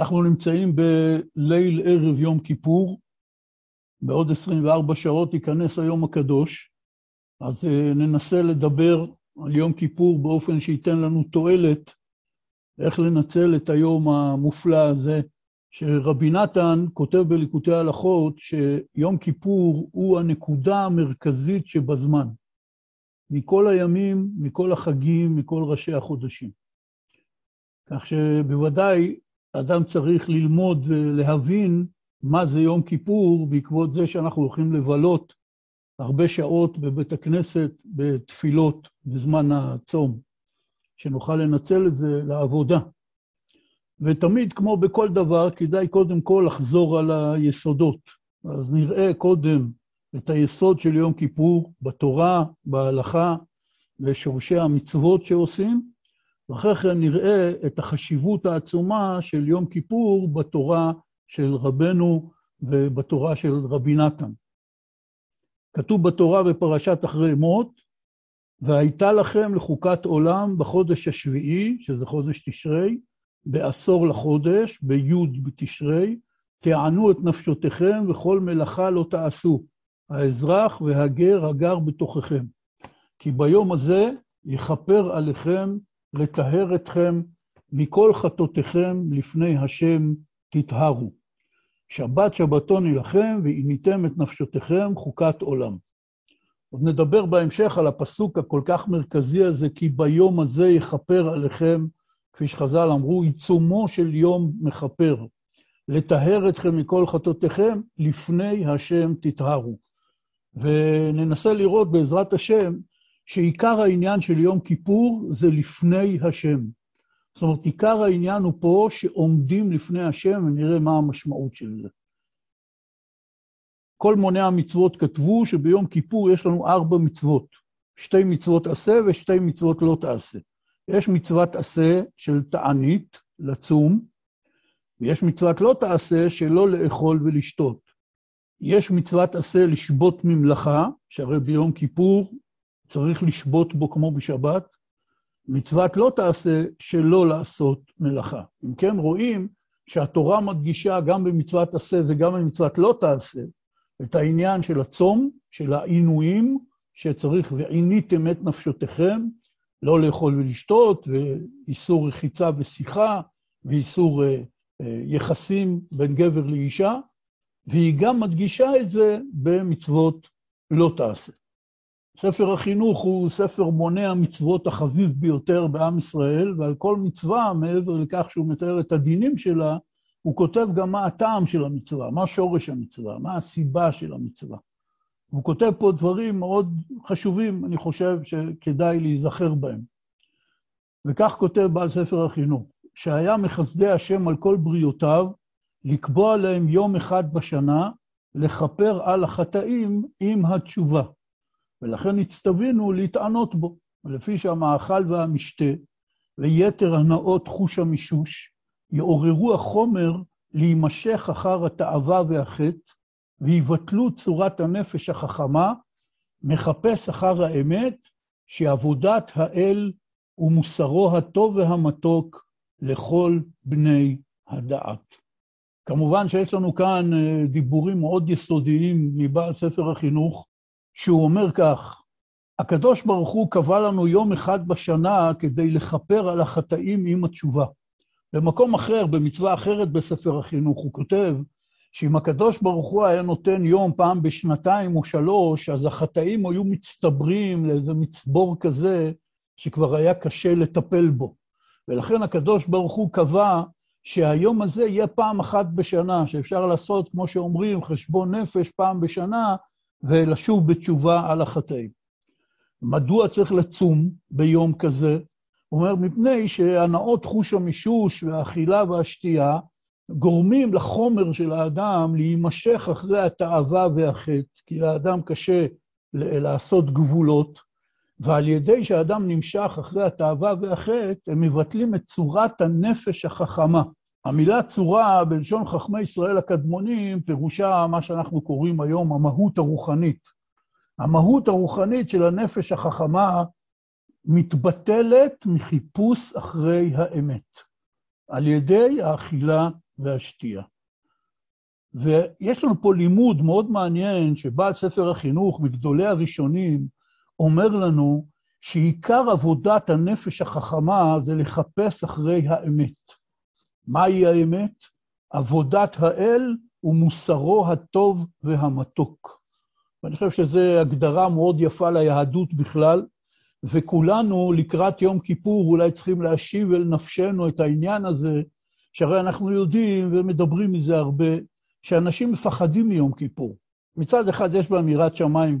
אנחנו נמצאים בליל ערב יום כיפור, בעוד 24 שעות ייכנס היום הקדוש, אז אה, ננסה לדבר על יום כיפור באופן שייתן לנו תועלת, איך לנצל את היום המופלא הזה, שרבי נתן כותב בליקוטי ההלכות שיום כיפור הוא הנקודה המרכזית שבזמן, מכל הימים, מכל החגים, מכל ראשי החודשים. כך שבוודאי אדם צריך ללמוד ולהבין מה זה יום כיפור בעקבות זה שאנחנו הולכים לבלות הרבה שעות בבית הכנסת בתפילות בזמן הצום, שנוכל לנצל את זה לעבודה. ותמיד, כמו בכל דבר, כדאי קודם כל לחזור על היסודות. אז נראה קודם את היסוד של יום כיפור בתורה, בהלכה, ושורשי המצוות שעושים, ואחרי כן נראה את החשיבות העצומה של יום כיפור בתורה של רבנו ובתורה של רבי נתן. כתוב בתורה בפרשת אחרי מות, והייתה לכם לחוקת עולם בחודש השביעי, שזה חודש תשרי, בעשור לחודש, בי' בתשרי, תענו את נפשותיכם וכל מלאכה לא תעשו, האזרח והגר הגר בתוככם. כי ביום הזה יכפר עליכם לטהר אתכם מכל חטאותיכם לפני השם תטהרו. שבת שבתון יילחם ועיניתם את נפשותיכם חוקת עולם. עוד נדבר בהמשך על הפסוק הכל כך מרכזי הזה, כי ביום הזה יכפר עליכם, כפי שחז"ל אמרו, עיצומו של יום מכפר, לטהר אתכם מכל חטאותיכם, לפני השם תטהרו. וננסה לראות בעזרת השם שעיקר העניין של יום כיפור זה לפני השם. זאת אומרת, עיקר העניין הוא פה שעומדים לפני השם ונראה מה המשמעות של זה. כל מוני המצוות כתבו שביום כיפור יש לנו ארבע מצוות. שתי מצוות עשה ושתי מצוות לא תעשה. יש מצוות עשה של תענית, לצום, ויש מצוות לא תעשה שלא לאכול ולשתות. יש מצוות עשה לשבות ממלאכה, שהרי ביום כיפור צריך לשבות בו כמו בשבת, מצוות לא תעשה שלא לעשות מלאכה. אם כן, רואים שהתורה מדגישה גם במצוות עשה וגם במצוות לא תעשה את העניין של הצום, של העינויים, שצריך ועיניתם את נפשותיכם, לא לאכול ולשתות, ואיסור רחיצה ושיחה, ואיסור אה, אה, יחסים בין גבר לאישה, והיא גם מדגישה את זה במצוות לא תעשה. ספר החינוך הוא ספר מונה המצוות החביב ביותר בעם ישראל, ועל כל מצווה, מעבר לכך שהוא מתאר את הדינים שלה, הוא כותב גם מה הטעם של המצווה, מה שורש המצווה, מה הסיבה של המצווה. הוא כותב פה דברים מאוד חשובים, אני חושב שכדאי להיזכר בהם. וכך כותב בעל ספר החינוך, שהיה מחסדי השם על כל בריאותיו, לקבוע להם יום אחד בשנה, לכפר על החטאים עם התשובה. ולכן הצטווינו להתענות בו, לפי שהמאכל והמשתה ויתר הנאות חוש המישוש יעוררו החומר להימשך אחר התאווה והחטא, ויבטלו צורת הנפש החכמה, מחפש אחר האמת, שעבודת האל ומוסרו הטוב והמתוק לכל בני הדעת. כמובן שיש לנו כאן אה, דיבורים מאוד יסודיים מבעל ספר החינוך, שהוא אומר כך, הקדוש ברוך הוא קבע לנו יום אחד בשנה כדי לכפר על החטאים עם התשובה. במקום אחר, במצווה אחרת בספר החינוך, הוא כותב שאם הקדוש ברוך הוא היה נותן יום פעם בשנתיים או שלוש, אז החטאים היו מצטברים לאיזה מצבור כזה, שכבר היה קשה לטפל בו. ולכן הקדוש ברוך הוא קבע שהיום הזה יהיה פעם אחת בשנה, שאפשר לעשות, כמו שאומרים, חשבון נפש פעם בשנה, ולשוב בתשובה על החטאים. מדוע צריך לצום ביום כזה? הוא אומר, מפני שהנאות חוש המישוש והאכילה והשתייה גורמים לחומר של האדם להימשך אחרי התאווה והחטא, כי לאדם קשה לעשות גבולות, ועל ידי שהאדם נמשך אחרי התאווה והחטא, הם מבטלים את צורת הנפש החכמה. המילה צורה בלשון חכמי ישראל הקדמונים, פירושה מה שאנחנו קוראים היום המהות הרוחנית. המהות הרוחנית של הנפש החכמה מתבטלת מחיפוש אחרי האמת, על ידי האכילה והשתייה. ויש לנו פה לימוד מאוד מעניין, שבעל ספר החינוך, מגדולי הראשונים, אומר לנו שעיקר עבודת הנפש החכמה זה לחפש אחרי האמת. מהי האמת? עבודת האל ומוסרו הטוב והמתוק. ואני חושב שזו הגדרה מאוד יפה ליהדות בכלל, וכולנו לקראת יום כיפור אולי צריכים להשיב אל נפשנו את העניין הזה, שהרי אנחנו יודעים ומדברים מזה הרבה, שאנשים מפחדים מיום כיפור. מצד אחד יש בהם יראת שמיים,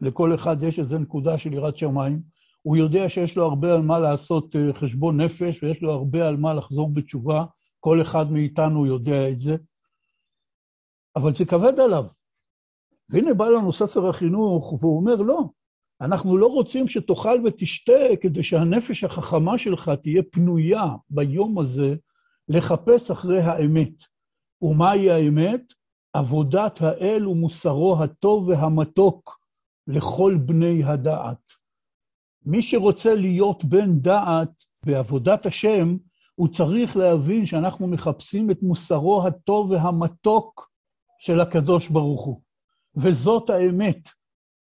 לכל אחד יש איזו נקודה של יראת שמיים, הוא יודע שיש לו הרבה על מה לעשות אה, חשבון נפש, ויש לו הרבה על מה לחזור בתשובה, כל אחד מאיתנו יודע את זה, אבל זה כבד עליו. והנה בא לנו ספר החינוך, והוא אומר, לא, אנחנו לא רוצים שתאכל ותשתה כדי שהנפש החכמה שלך תהיה פנויה ביום הזה לחפש אחרי האמת. ומהי האמת? עבודת האל ומוסרו הטוב והמתוק לכל בני הדעת. מי שרוצה להיות בן דעת בעבודת השם, הוא צריך להבין שאנחנו מחפשים את מוסרו הטוב והמתוק של הקדוש ברוך הוא. וזאת האמת.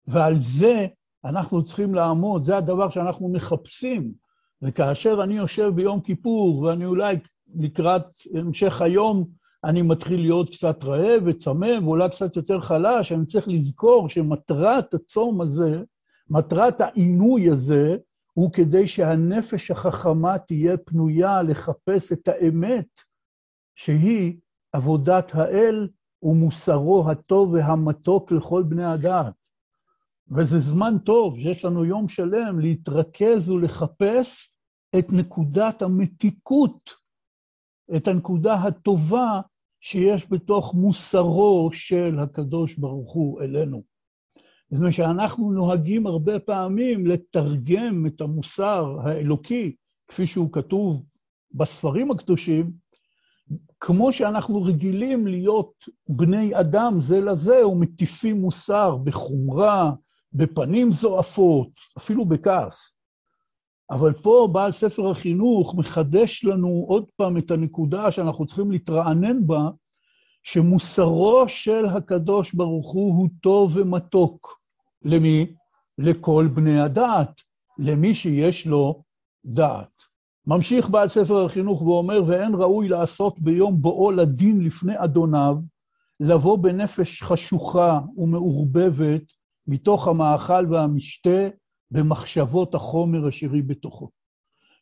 ועל זה אנחנו צריכים לעמוד, זה הדבר שאנחנו מחפשים. וכאשר אני יושב ביום כיפור, ואני אולי לקראת המשך היום, אני מתחיל להיות קצת רעב וצמא, ואולי קצת יותר חלש, אני צריך לזכור שמטרת הצום הזה, מטרת העינוי הזה, הוא כדי שהנפש החכמה תהיה פנויה לחפש את האמת, שהיא עבודת האל ומוסרו הטוב והמתוק לכל בני הדעת. וזה זמן טוב, שיש לנו יום שלם להתרכז ולחפש את נקודת המתיקות, את הנקודה הטובה שיש בתוך מוסרו של הקדוש ברוך הוא אלינו. זאת אומרת שאנחנו נוהגים הרבה פעמים לתרגם את המוסר האלוקי, כפי שהוא כתוב בספרים הקדושים, כמו שאנחנו רגילים להיות בני אדם זה לזה ומטיפים מוסר בחומרה, בפנים זועפות, אפילו בכעס. אבל פה בעל ספר החינוך מחדש לנו עוד פעם את הנקודה שאנחנו צריכים להתרענן בה, שמוסרו של הקדוש ברוך הוא הוא טוב ומתוק. למי? לכל בני הדעת, למי שיש לו דעת. ממשיך בעל ספר החינוך ואומר, ואין ראוי לעשות ביום בואו לדין לפני אדוניו, לבוא בנפש חשוכה ומעורבבת מתוך המאכל והמשתה במחשבות החומר אשר היא בתוכו.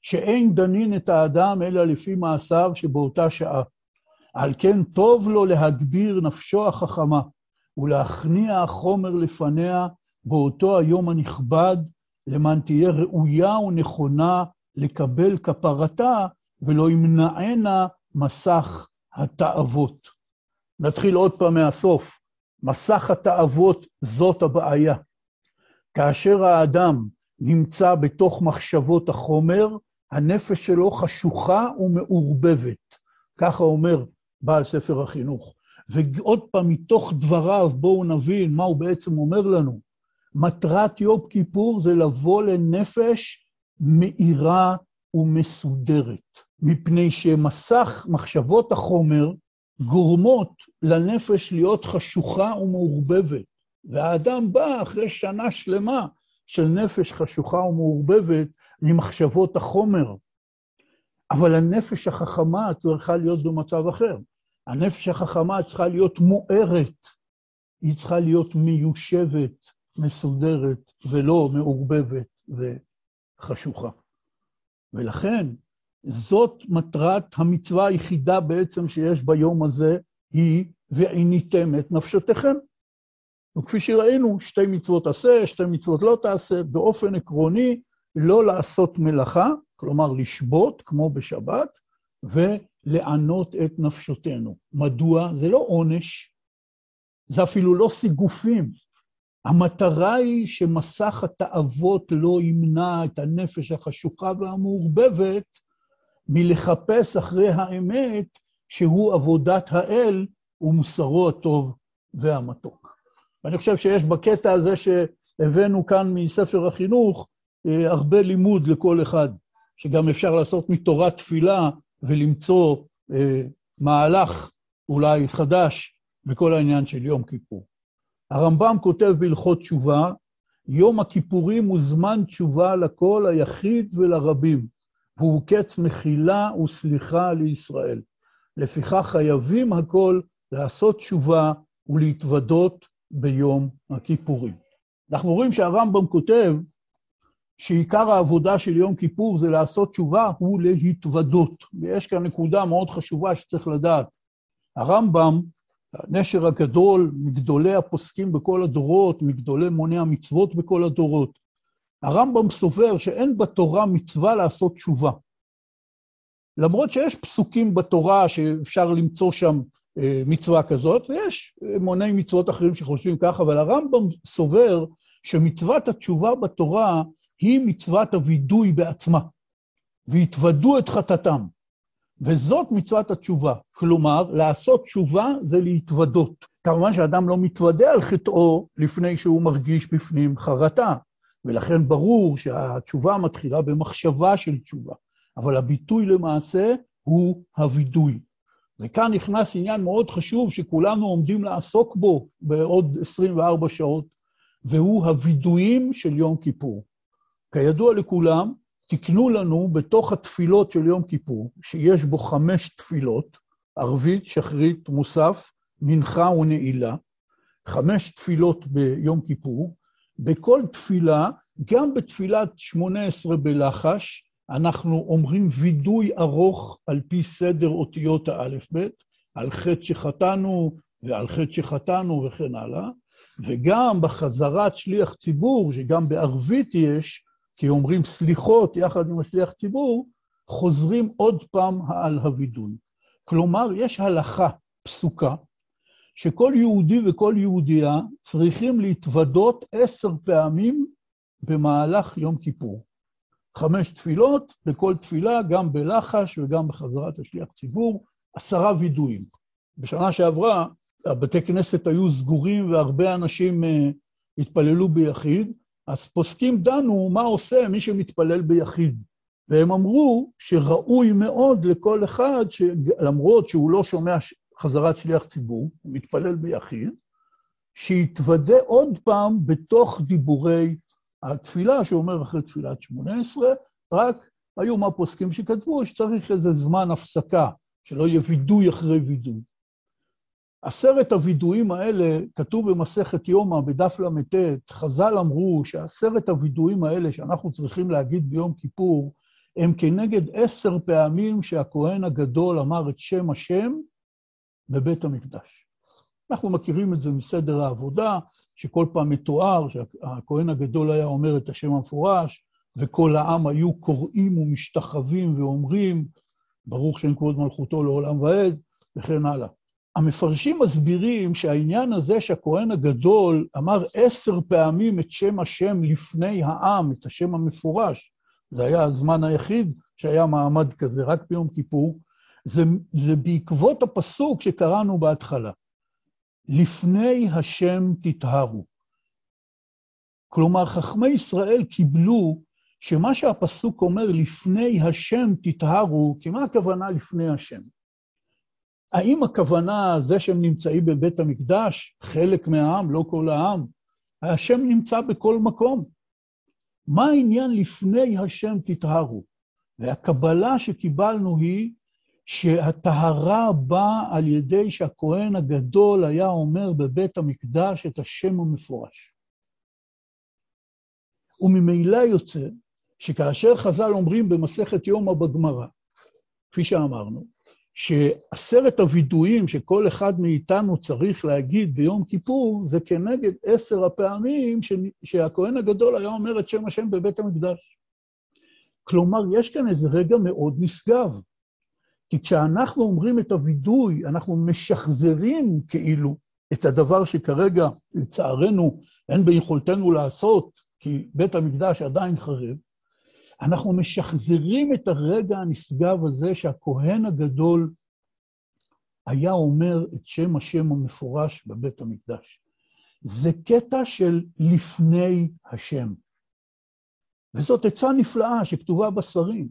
שאין דנין את האדם אלא לפי מעשיו שבאותה שעה. על כן טוב לו להגביר נפשו החכמה ולהכניע החומר לפניה באותו היום הנכבד, למען תהיה ראויה ונכונה לקבל כפרתה ולא ימנענה מסך התאוות. נתחיל עוד פעם מהסוף. מסך התאוות זאת הבעיה. כאשר האדם נמצא בתוך מחשבות החומר, הנפש שלו חשוכה ומעורבבת. ככה אומר בעל ספר החינוך. ועוד פעם, מתוך דבריו, בואו נבין מה הוא בעצם אומר לנו. מטרת יום כיפור זה לבוא לנפש מאירה ומסודרת, מפני שמסך מחשבות החומר גורמות לנפש להיות חשוכה ומעורבבת. והאדם בא אחרי שנה שלמה של נפש חשוכה ומעורבבת ממחשבות החומר. אבל הנפש החכמה צריכה להיות במצב אחר. הנפש החכמה צריכה להיות מוארת, היא צריכה להיות מיושבת, מסודרת, ולא מעורבבת וחשוכה. ולכן, זאת מטרת המצווה היחידה בעצם שיש ביום הזה, היא ועיניתם את נפשותיכם. וכפי שראינו, שתי מצוות עשה, שתי מצוות לא תעשה, באופן עקרוני, לא לעשות מלאכה, כלומר לשבות, כמו בשבת, ולענות את נפשותינו. מדוע? זה לא עונש, זה אפילו לא סיגופים. המטרה היא שמסך התאוות לא ימנע את הנפש החשוכה והמעורבבת מלחפש אחרי האמת שהוא עבודת האל ומוסרו הטוב והמתוק. ואני חושב שיש בקטע הזה שהבאנו כאן מספר החינוך אה, הרבה לימוד לכל אחד, שגם אפשר לעשות מתורת תפילה ולמצוא אה, מהלך אולי חדש בכל העניין של יום כיפור. הרמב"ם כותב בהלכות תשובה, יום הכיפורים הוא זמן תשובה לכל היחיד ולרבים, והוא קץ מחילה וסליחה לישראל. לפיכך חייבים הכל לעשות תשובה ולהתוודות ביום הכיפורים. אנחנו רואים שהרמב"ם כותב שעיקר העבודה של יום כיפור זה לעשות תשובה, הוא להתוודות. ויש כאן נקודה מאוד חשובה שצריך לדעת. הרמב"ם, הנשר הגדול, מגדולי הפוסקים בכל הדורות, מגדולי מוני המצוות בכל הדורות, הרמב"ם סובר שאין בתורה מצווה לעשות תשובה. למרות שיש פסוקים בתורה שאפשר למצוא שם אה, מצווה כזאת, ויש מוני מצוות אחרים שחושבים ככה, אבל הרמב"ם סובר שמצוות התשובה בתורה היא מצוות הווידוי בעצמה, והתוודו את חטאתם. וזאת מצוות התשובה. כלומר, לעשות תשובה זה להתוודות. כמובן שאדם לא מתוודה על חטאו לפני שהוא מרגיש בפנים חרטה, ולכן ברור שהתשובה מתחילה במחשבה של תשובה. אבל הביטוי למעשה הוא הווידוי. וכאן נכנס עניין מאוד חשוב שכולנו עומדים לעסוק בו בעוד 24 שעות, והוא הווידויים של יום כיפור. כידוע לכולם, תקנו לנו בתוך התפילות של יום כיפור, שיש בו חמש תפילות, ערבית, שחרית, מוסף, מנחה ונעילה, חמש תפילות ביום כיפור. בכל תפילה, גם בתפילת שמונה עשרה בלחש, אנחנו אומרים וידוי ארוך על פי סדר אותיות האלף-בית, על חטא שחטאנו ועל חטא שחטאנו וכן הלאה, וגם בחזרת שליח ציבור, שגם בערבית יש, כי אומרים סליחות יחד עם השליח ציבור, חוזרים עוד פעם על הווידוי. כלומר, יש הלכה פסוקה, שכל יהודי וכל יהודייה צריכים להתוודות עשר פעמים במהלך יום כיפור. חמש תפילות, בכל תפילה, גם בלחש וגם בחזרת השליח ציבור, עשרה וידויים. בשנה שעברה, הבתי כנסת היו סגורים והרבה אנשים uh, התפללו ביחיד, אז פוסקים דנו מה עושה מי שמתפלל ביחיד. והם אמרו שראוי מאוד לכל אחד, למרות שהוא לא שומע חזרת שליח ציבור, הוא מתפלל ביחיד, שיתוודה עוד פעם בתוך דיבורי התפילה, שאומר אחרי תפילת שמונה עשרה, רק היו מה פוסקים שכתבו שצריך איזה זמן הפסקה, שלא יהיה וידוי אחרי וידוי. עשרת הווידויים האלה, כתוב במסכת יומא, בדף ל"ט, חז"ל אמרו שעשרת הווידויים האלה שאנחנו צריכים להגיד ביום כיפור, הם כנגד עשר פעמים שהכהן הגדול אמר את שם השם בבית המקדש. אנחנו מכירים את זה מסדר העבודה, שכל פעם מתואר שהכהן הגדול היה אומר את השם המפורש, וכל העם היו קוראים ומשתחווים ואומרים, ברוך שם כבוד מלכותו לעולם ועד, וכן הלאה. המפרשים מסבירים שהעניין הזה שהכהן הגדול אמר עשר פעמים את שם השם לפני העם, את השם המפורש, זה היה הזמן היחיד שהיה מעמד כזה, רק ביום כיפור, זה, זה בעקבות הפסוק שקראנו בהתחלה. לפני השם תטהרו. כלומר, חכמי ישראל קיבלו שמה שהפסוק אומר, לפני השם תטהרו, כי מה הכוונה לפני השם? האם הכוונה זה שהם נמצאים בבית המקדש, חלק מהעם, לא כל העם? השם נמצא בכל מקום. מה העניין לפני השם תטהרו? והקבלה שקיבלנו היא שהטהרה באה על ידי שהכהן הגדול היה אומר בבית המקדש את השם המפורש. וממילא יוצא שכאשר חז"ל אומרים במסכת יומא בגמרא, כפי שאמרנו, שעשרת הווידויים שכל אחד מאיתנו צריך להגיד ביום כיפור, זה כנגד עשר הפעמים שהכהן הגדול היה אומר את שם השם בבית המקדש. כלומר, יש כאן איזה רגע מאוד נשגב. כי כשאנחנו אומרים את הווידוי, אנחנו משחזרים כאילו את הדבר שכרגע, לצערנו, אין ביכולתנו לעשות, כי בית המקדש עדיין חרב, אנחנו משחזרים את הרגע הנשגב הזה שהכהן הגדול היה אומר את שם השם המפורש בבית המקדש. זה קטע של לפני השם. וזאת עצה נפלאה שכתובה בספרים,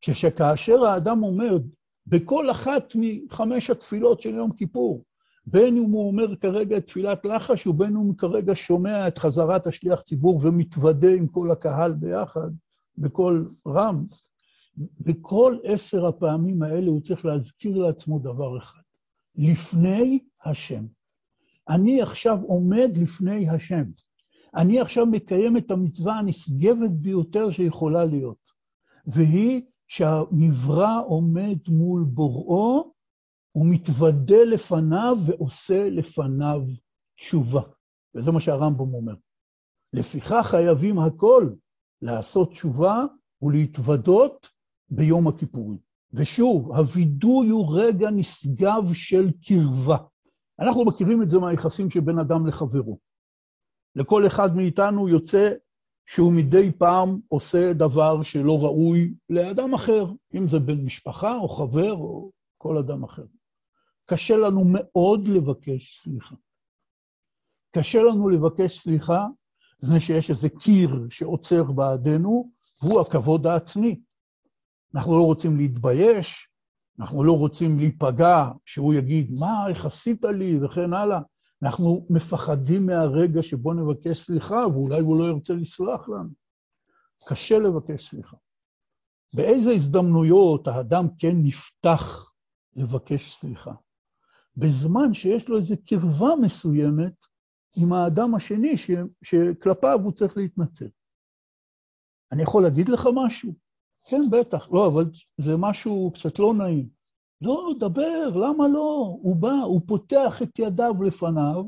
כשכאשר האדם אומר בכל אחת מחמש התפילות של יום כיפור. בין אם הוא אומר כרגע את תפילת לחש, ובין אם הוא כרגע שומע את חזרת השליח ציבור ומתוודה עם כל הקהל ביחד, בקול רם. בכל עשר הפעמים האלה הוא צריך להזכיר לעצמו דבר אחד, לפני השם. אני עכשיו עומד לפני השם. אני עכשיו מקיים את המצווה הנשגבת ביותר שיכולה להיות, והיא שהנברא עומד מול בוראו, הוא מתוודה לפניו ועושה לפניו תשובה. וזה מה שהרמב"ם אומר. לפיכך חייבים הכל לעשות תשובה ולהתוודות ביום הכיפורים. ושוב, הווידוי הוא רגע נשגב של קרבה. אנחנו מכירים את זה מהיחסים שבין אדם לחברו. לכל אחד מאיתנו יוצא שהוא מדי פעם עושה דבר שלא ראוי לאדם אחר, אם זה בן משפחה או חבר או כל אדם אחר. קשה לנו מאוד לבקש סליחה. קשה לנו לבקש סליחה מפני שיש איזה קיר שעוצר בעדנו, והוא הכבוד העצמי. אנחנו לא רוצים להתבייש, אנחנו לא רוצים להיפגע, שהוא יגיד, מה, איך עשית לי, וכן הלאה. אנחנו מפחדים מהרגע שבו נבקש סליחה, ואולי הוא לא ירצה לסלוח לנו. קשה לבקש סליחה. באיזה הזדמנויות האדם כן נפתח לבקש סליחה? בזמן שיש לו איזו קרבה מסוימת עם האדם השני ש... שכלפיו הוא צריך להתנצל. אני יכול להגיד לך משהו? כן, בטח. לא, אבל זה משהו קצת לא נעים. לא, דבר, למה לא? הוא בא, הוא פותח את ידיו לפניו,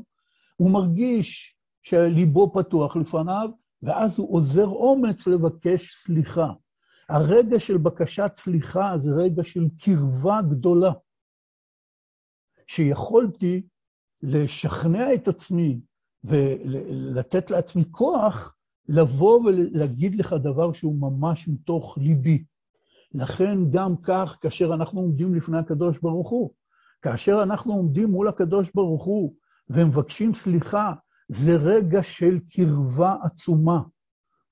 הוא מרגיש שליבו פתוח לפניו, ואז הוא עוזר אומץ לבקש סליחה. הרגע של בקשת סליחה זה רגע של קרבה גדולה, שיכולתי לשכנע את עצמי ולתת לעצמי כוח לבוא ולהגיד לך דבר שהוא ממש מתוך ליבי. לכן גם כך, כאשר אנחנו עומדים לפני הקדוש ברוך הוא, כאשר אנחנו עומדים מול הקדוש ברוך הוא ומבקשים סליחה, זה רגע של קרבה עצומה.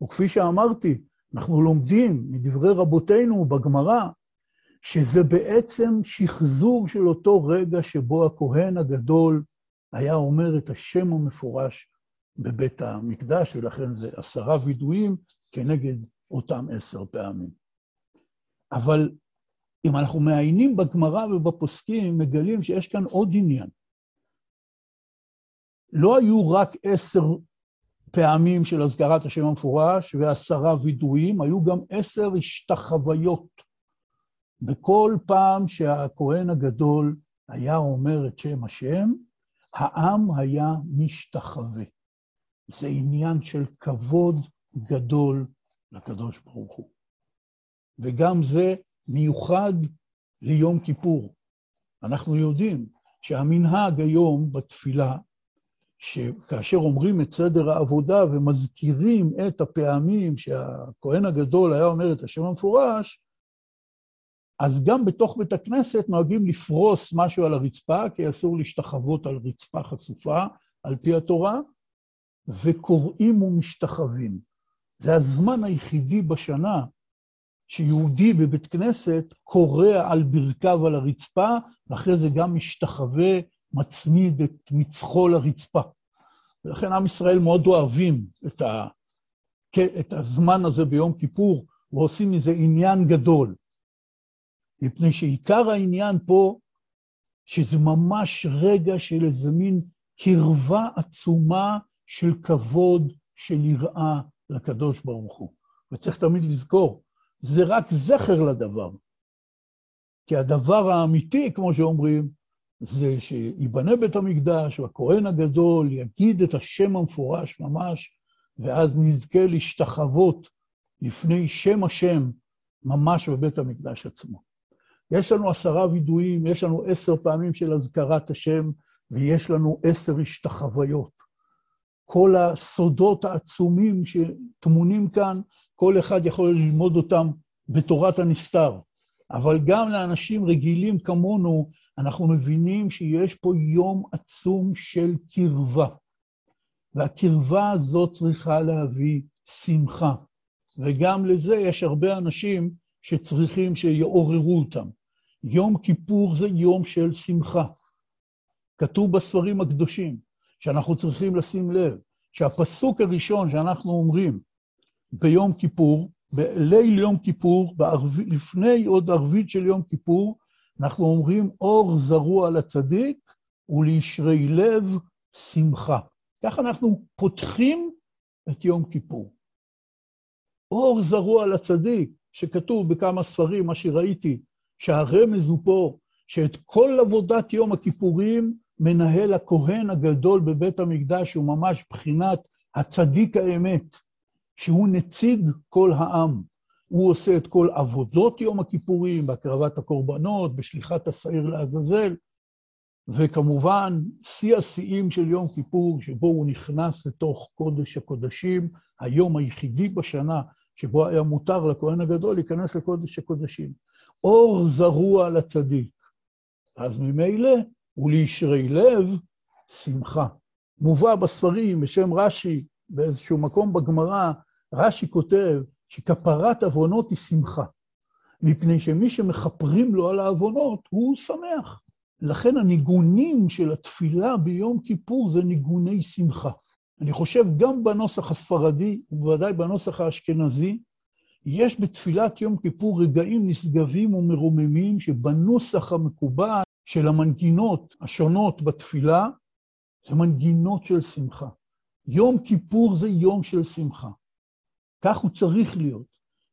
וכפי שאמרתי, אנחנו לומדים מדברי רבותינו בגמרא, שזה בעצם שחזור של אותו רגע שבו הכהן הגדול היה אומר את השם המפורש בבית המקדש, ולכן זה עשרה וידויים כנגד אותם עשר פעמים. אבל אם אנחנו מעיינים בגמרא ובפוסקים, מגלים שיש כאן עוד עניין. לא היו רק עשר פעמים של אזכרת השם המפורש ועשרה וידויים, היו גם עשר השתחוויות. בכל פעם שהכהן הגדול היה אומר את שם השם, העם היה משתחווה. זה עניין של כבוד גדול לקדוש ברוך הוא. וגם זה מיוחד ליום כיפור. אנחנו יודעים שהמנהג היום בתפילה, שכאשר אומרים את סדר העבודה ומזכירים את הפעמים שהכהן הגדול היה אומר את השם המפורש, אז גם בתוך בית הכנסת נוהגים לפרוס משהו על הרצפה, כי אסור להשתחוות על רצפה חשופה, על פי התורה, וקוראים ומשתחווים. זה הזמן היחידי בשנה שיהודי בבית כנסת קורע על ברכיו על הרצפה, ואחרי זה גם משתחווה, מצמיד את מצחו לרצפה. ולכן עם ישראל מאוד אוהבים את, ה, את הזמן הזה ביום כיפור, ועושים מזה עניין גדול. מפני שעיקר העניין פה, שזה ממש רגע של איזה מין קרבה עצומה של כבוד, של יראה לקדוש ברוך הוא. וצריך תמיד לזכור, זה רק זכר לדבר. כי הדבר האמיתי, כמו שאומרים, זה שיבנה בית המקדש, והכהן הגדול יגיד את השם המפורש ממש, ואז נזכה להשתחוות לפני שם השם ממש בבית המקדש עצמו. יש לנו עשרה וידויים, יש לנו עשר פעמים של אזכרת השם, ויש לנו עשר השתחוויות. כל הסודות העצומים שטמונים כאן, כל אחד יכול ללמוד אותם בתורת הנסתר. אבל גם לאנשים רגילים כמונו, אנחנו מבינים שיש פה יום עצום של קרבה. והקרבה הזאת צריכה להביא שמחה. וגם לזה יש הרבה אנשים שצריכים שיעוררו אותם. יום כיפור זה יום של שמחה. כתוב בספרים הקדושים, שאנחנו צריכים לשים לב, שהפסוק הראשון שאנחנו אומרים ביום כיפור, בליל יום כיפור, בערב... לפני עוד ערבית של יום כיפור, אנחנו אומרים אור זרוע לצדיק ולישרי לב שמחה. ככה אנחנו פותחים את יום כיפור. אור זרוע לצדיק, שכתוב בכמה ספרים, מה שראיתי, שהרמז הוא פה, שאת כל עבודת יום הכיפורים מנהל הכהן הגדול בבית המקדש, הוא ממש בחינת הצדיק האמת, שהוא נציג כל העם. הוא עושה את כל עבודות יום הכיפורים, בהקרבת הקורבנות, בשליחת השעיר לעזאזל, וכמובן, שיא השיאים של יום כיפור, שבו הוא נכנס לתוך קודש הקודשים, היום היחידי בשנה שבו היה מותר לכהן הגדול להיכנס לקודש הקודשים. אור זרוע לצדיק. אז ממילא, ולישרי לב, שמחה. מובא בספרים בשם רש"י, באיזשהו מקום בגמרא, רש"י כותב שכפרת עוונות היא שמחה, מפני שמי שמכפרים לו על העוונות, הוא שמח. לכן הניגונים של התפילה ביום כיפור זה ניגוני שמחה. אני חושב גם בנוסח הספרדי, ובוודאי בנוסח האשכנזי, יש בתפילת יום כיפור רגעים נשגבים ומרוממים שבנוסח המקובל של המנגינות השונות בתפילה, זה מנגינות של שמחה. יום כיפור זה יום של שמחה. כך הוא צריך להיות.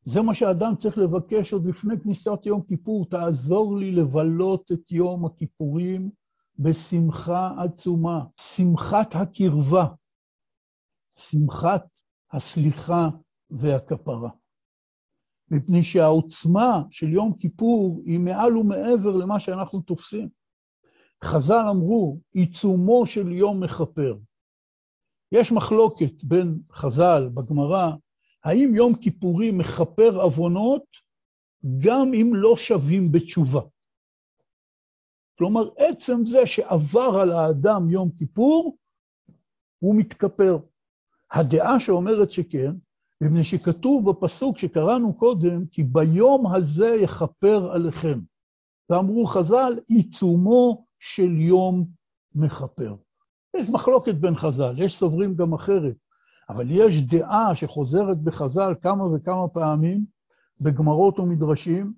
זה מה שאדם צריך לבקש עוד לפני כניסת יום כיפור, תעזור לי לבלות את יום הכיפורים בשמחה עצומה, שמחת הקרבה, שמחת הסליחה והכפרה. מפני שהעוצמה של יום כיפור היא מעל ומעבר למה שאנחנו תופסים. חז"ל אמרו, עיצומו של יום מכפר. יש מחלוקת בין חז"ל בגמרא, האם יום כיפורים מכפר עוונות גם אם לא שווים בתשובה. כלומר, עצם זה שעבר על האדם יום כיפור, הוא מתכפר. הדעה שאומרת שכן, מפני שכתוב בפסוק שקראנו קודם, כי ביום הזה יכפר עליכם. ואמרו חז"ל, עיצומו של יום מכפר. יש מחלוקת בין חז"ל, יש סוברים גם אחרת, אבל יש דעה שחוזרת בחז"ל כמה וכמה פעמים, בגמרות ומדרשים,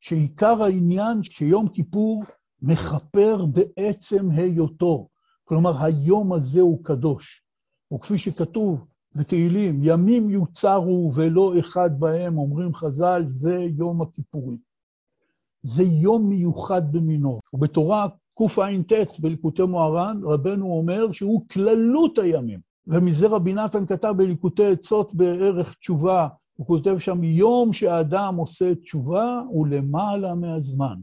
שעיקר העניין שיום כיפור מכפר בעצם היותו. כלומר, היום הזה הוא קדוש. וכפי שכתוב בתהילים, ימים יוצרו ולא אחד בהם, אומרים חז"ל, זה יום הכיפורים. זה יום מיוחד במינו. ובתורה קע"ט בליקוטי מוהר"ן, רבנו אומר שהוא כללות הימים. ומזה רבי נתן כתב בליקוטי עצות בערך תשובה, הוא כותב שם, יום שהאדם עושה תשובה הוא למעלה מהזמן.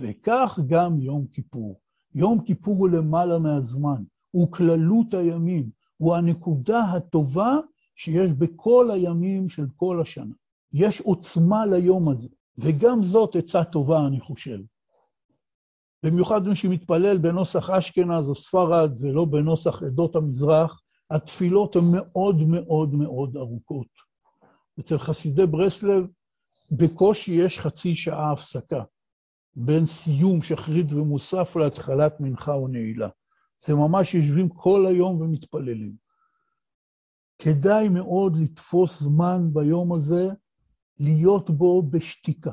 וכך גם יום כיפור. יום כיפור הוא למעלה מהזמן, הוא כללות הימים. הוא הנקודה הטובה שיש בכל הימים של כל השנה. יש עוצמה ליום הזה, וגם זאת עצה טובה, אני חושב. במיוחד מי שמתפלל בנוסח אשכנז או ספרד ולא בנוסח עדות המזרח, התפילות הן מאוד מאוד מאוד ארוכות. אצל חסידי ברסלב בקושי יש חצי שעה הפסקה בין סיום שחרית ומוסף להתחלת מנחה או נעילה. זה ממש יושבים כל היום ומתפללים. כדאי מאוד לתפוס זמן ביום הזה, להיות בו בשתיקה.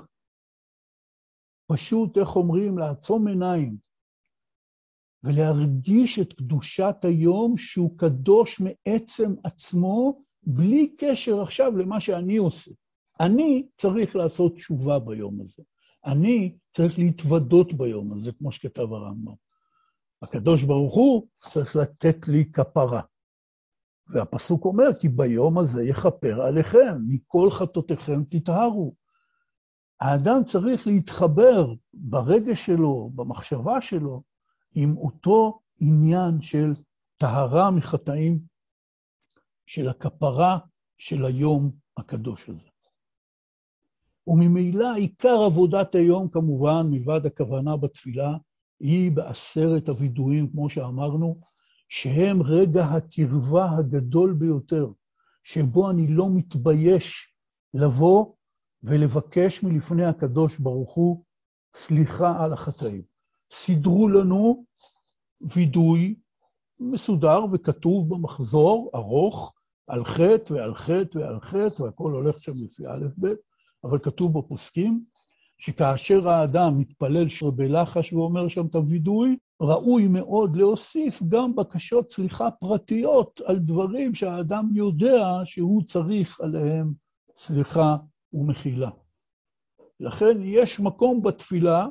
פשוט, איך אומרים, לעצום עיניים ולהרגיש את קדושת היום שהוא קדוש מעצם עצמו, בלי קשר עכשיו למה שאני עושה. אני צריך לעשות תשובה ביום הזה. אני צריך להתוודות ביום הזה, כמו שכתב הרמב"ם. הקדוש ברוך הוא צריך לתת לי כפרה. והפסוק אומר, כי ביום הזה יכפר עליכם, מכל חטאותיכם תטהרו. האדם צריך להתחבר ברגש שלו, במחשבה שלו, עם אותו עניין של טהרה מחטאים, של הכפרה של היום הקדוש הזה. וממילא עיקר עבודת היום, כמובן, מלבד הכוונה בתפילה, היא בעשרת הווידויים, כמו שאמרנו, שהם רגע הקרבה הגדול ביותר, שבו אני לא מתבייש לבוא ולבקש מלפני הקדוש ברוך הוא סליחה על החטאים. סידרו לנו וידוי מסודר וכתוב במחזור, ארוך, על חטא ועל חטא ועל חטא, והכל הולך שם לפי א' ב', אבל כתוב בפוסקים, שכאשר האדם מתפלל בלחש ואומר שם את הווידוי, ראוי מאוד להוסיף גם בקשות סליחה פרטיות על דברים שהאדם יודע שהוא צריך עליהם סליחה ומחילה. לכן יש מקום בתפילה,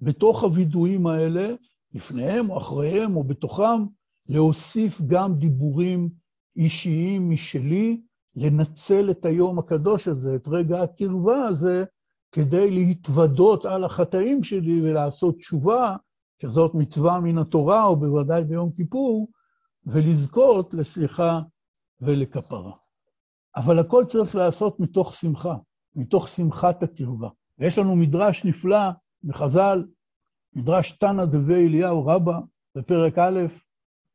בתוך הווידויים האלה, לפניהם או אחריהם או בתוכם, להוסיף גם דיבורים אישיים משלי, לנצל את היום הקדוש הזה, את רגע הקרבה הזה, כדי להתוודות על החטאים שלי ולעשות תשובה, שזאת מצווה מן התורה, או בוודאי ביום כיפור, ולזכות לסליחה ולכפרה. אבל הכל צריך להיעשות מתוך שמחה, מתוך שמחת הקרבה. ויש לנו מדרש נפלא בחז"ל, מדרש תנא דבי אליהו רבא, בפרק א',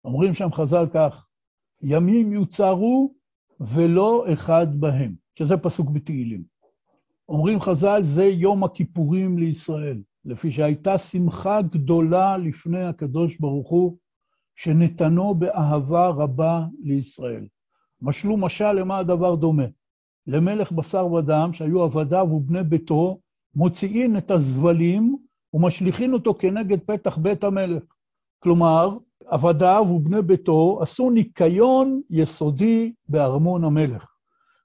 אומרים שם חז"ל כך, ימים יוצרו ולא אחד בהם, שזה פסוק בתהילים. אומרים חז"ל, זה יום הכיפורים לישראל, לפי שהייתה שמחה גדולה לפני הקדוש ברוך הוא, שנתנו באהבה רבה לישראל. משלו משל למה הדבר דומה. למלך בשר ודם, שהיו עבדיו ובני ביתו, מוציאים את הזבלים ומשליכין אותו כנגד פתח בית המלך. כלומר, עבדיו ובני ביתו עשו ניקיון יסודי בארמון המלך.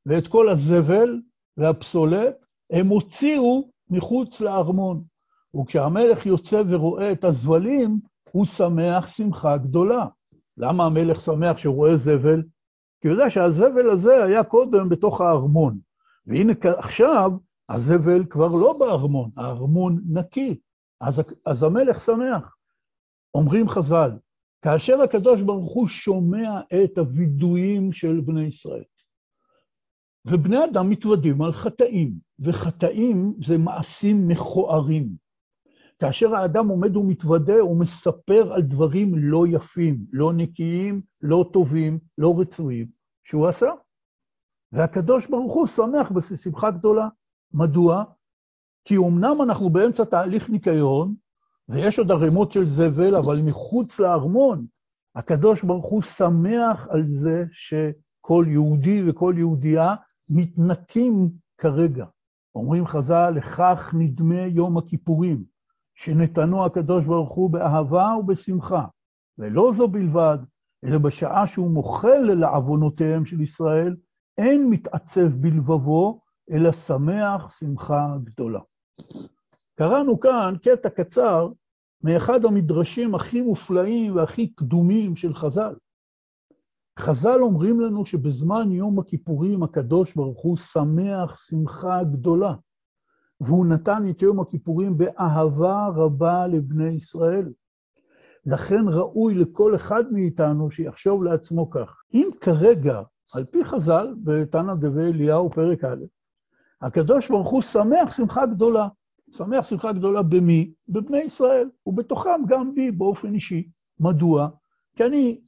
ואת כל הזבל והפסולת הם הוציאו מחוץ לארמון. וכשהמלך יוצא ורואה את הזבלים, הוא שמח שמחה גדולה. למה המלך שמח שהוא רואה זבל? כי הוא יודע שהזבל הזה היה קודם בתוך הארמון. והנה עכשיו, הזבל כבר לא בארמון, הארמון נקי. אז, אז המלך שמח. אומרים חז"ל, כאשר הקדוש ברוך הוא שומע את הווידויים של בני ישראל, ובני אדם מתוודים על חטאים, וחטאים זה מעשים מכוערים. כאשר האדם עומד ומתוודה, הוא מספר על דברים לא יפים, לא נקיים, לא טובים, לא רצויים, שהוא עשה. והקדוש ברוך הוא שמח בשמחה גדולה. מדוע? כי אמנם אנחנו באמצע תהליך ניקיון, ויש עוד ערימות של זבל, אבל מחוץ לארמון, הקדוש ברוך הוא שמח על זה שכל יהודי וכל יהודייה מתנקים כרגע. אומרים חז"ל, לכך נדמה יום הכיפורים, שנתנו הקדוש ברוך הוא באהבה ובשמחה. ולא זו בלבד, אלא בשעה שהוא מוחל לעוונותיהם של ישראל, אין מתעצב בלבבו, אלא שמח שמחה גדולה. קראנו כאן קטע קצר מאחד המדרשים הכי מופלאים והכי קדומים של חז"ל. חז"ל אומרים לנו שבזמן יום הכיפורים הקדוש ברוך הוא שמח שמחה גדולה, והוא נתן את יום הכיפורים באהבה רבה לבני ישראל. לכן ראוי לכל אחד מאיתנו שיחשוב לעצמו כך. אם כרגע, על פי חז"ל, בתנא דבי אליהו, פרק א', הקדוש ברוך הוא שמח שמחה גדולה. שמח שמחה גדולה במי? בבני ישראל, ובתוכם גם בי באופן אישי. מדוע? כי אני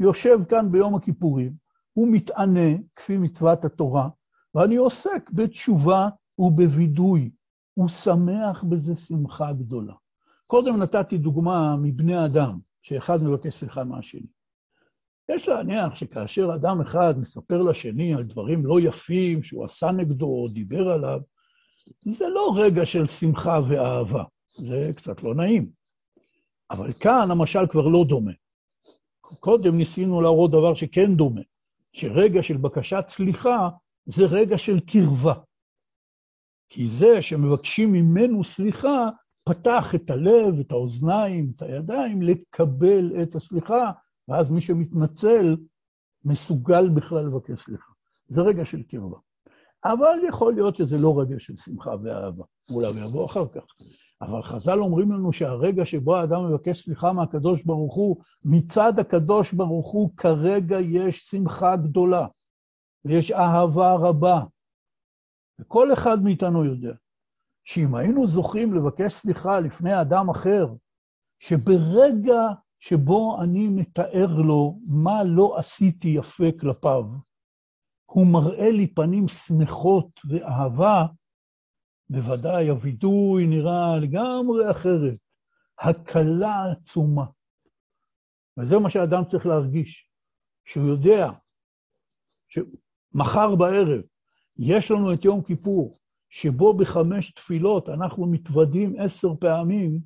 יושב כאן ביום הכיפורים, הוא מתענה, כפי מצוות התורה, ואני עוסק בתשובה ובווידוי. הוא שמח בזה שמחה גדולה. קודם נתתי דוגמה מבני אדם, שאחד מבקש סליחה מהשני. יש להניח שכאשר אדם אחד מספר לשני על דברים לא יפים שהוא עשה נגדו או דיבר עליו, זה לא רגע של שמחה ואהבה, זה קצת לא נעים. אבל כאן המשל כבר לא דומה. קודם ניסינו להראות דבר שכן דומה, שרגע של בקשת סליחה זה רגע של קרבה. כי זה שמבקשים ממנו סליחה, פתח את הלב, את האוזניים, את הידיים, לקבל את הסליחה, ואז מי שמתנצל מסוגל בכלל לבקש סליחה. זה רגע של קרבה. אבל יכול להיות שזה לא רגע של שמחה ואהבה, אולי יבוא אחר כך. אבל חז"ל אומרים לנו שהרגע שבו האדם מבקש סליחה מהקדוש ברוך הוא, מצד הקדוש ברוך הוא כרגע יש שמחה גדולה, ויש אהבה רבה. וכל אחד מאיתנו יודע שאם היינו זוכים לבקש סליחה לפני אדם אחר, שברגע שבו אני מתאר לו מה לא עשיתי יפה כלפיו, הוא מראה לי פנים שמחות ואהבה, בוודאי הווידוי נראה לגמרי אחרת. הקלה עצומה. וזה מה שאדם צריך להרגיש, שהוא יודע שמחר בערב יש לנו את יום כיפור, שבו בחמש תפילות אנחנו מתוודים עשר פעמים,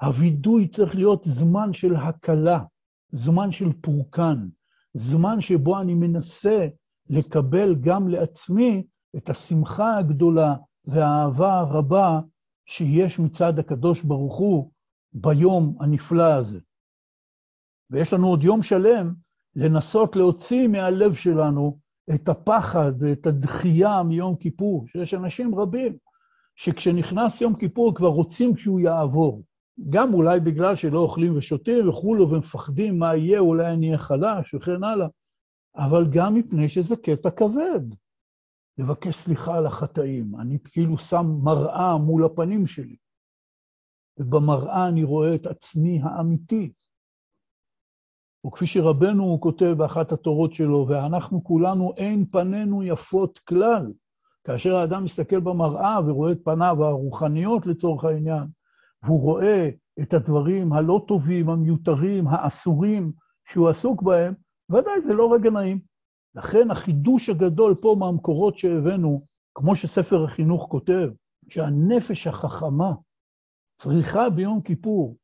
הווידוי צריך להיות זמן של הקלה, זמן של פורקן, זמן שבו אני מנסה לקבל גם לעצמי את השמחה הגדולה והאהבה הרבה שיש מצד הקדוש ברוך הוא ביום הנפלא הזה. ויש לנו עוד יום שלם לנסות להוציא מהלב שלנו את הפחד ואת הדחייה מיום כיפור, שיש אנשים רבים שכשנכנס יום כיפור כבר רוצים שהוא יעבור. גם אולי בגלל שלא אוכלים ושותים וכולו ומפחדים מה יהיה, אולי אני אהיה חלש וכן הלאה, אבל גם מפני שזה קטע כבד. לבקש סליחה על החטאים. אני כאילו שם מראה מול הפנים שלי, ובמראה אני רואה את עצמי האמיתי. וכפי שרבנו כותב באחת התורות שלו, ואנחנו כולנו אין פנינו יפות כלל. כאשר האדם מסתכל במראה ורואה את פניו הרוחניות לצורך העניין, והוא רואה את הדברים הלא טובים, המיותרים, האסורים שהוא עסוק בהם, ודאי זה לא רגע נעים. לכן החידוש הגדול פה מהמקורות שהבאנו, כמו שספר החינוך כותב, שהנפש החכמה צריכה ביום כיפור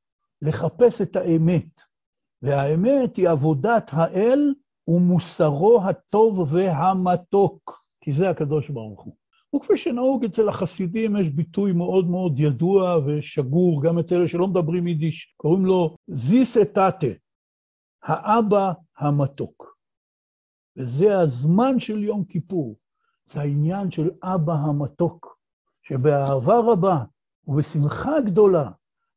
לחפש את האמת, והאמת היא עבודת האל ומוסרו הטוב והמתוק, כי זה הקדוש ברוך הוא. וכפי שנהוג אצל החסידים, יש ביטוי מאוד מאוד ידוע ושגור, גם אצל אלה שלא מדברים יידיש, קוראים לו זיס האבא המתוק. וזה הזמן של יום כיפור, זה העניין של אבא המתוק, שבאהבה רבה ובשמחה גדולה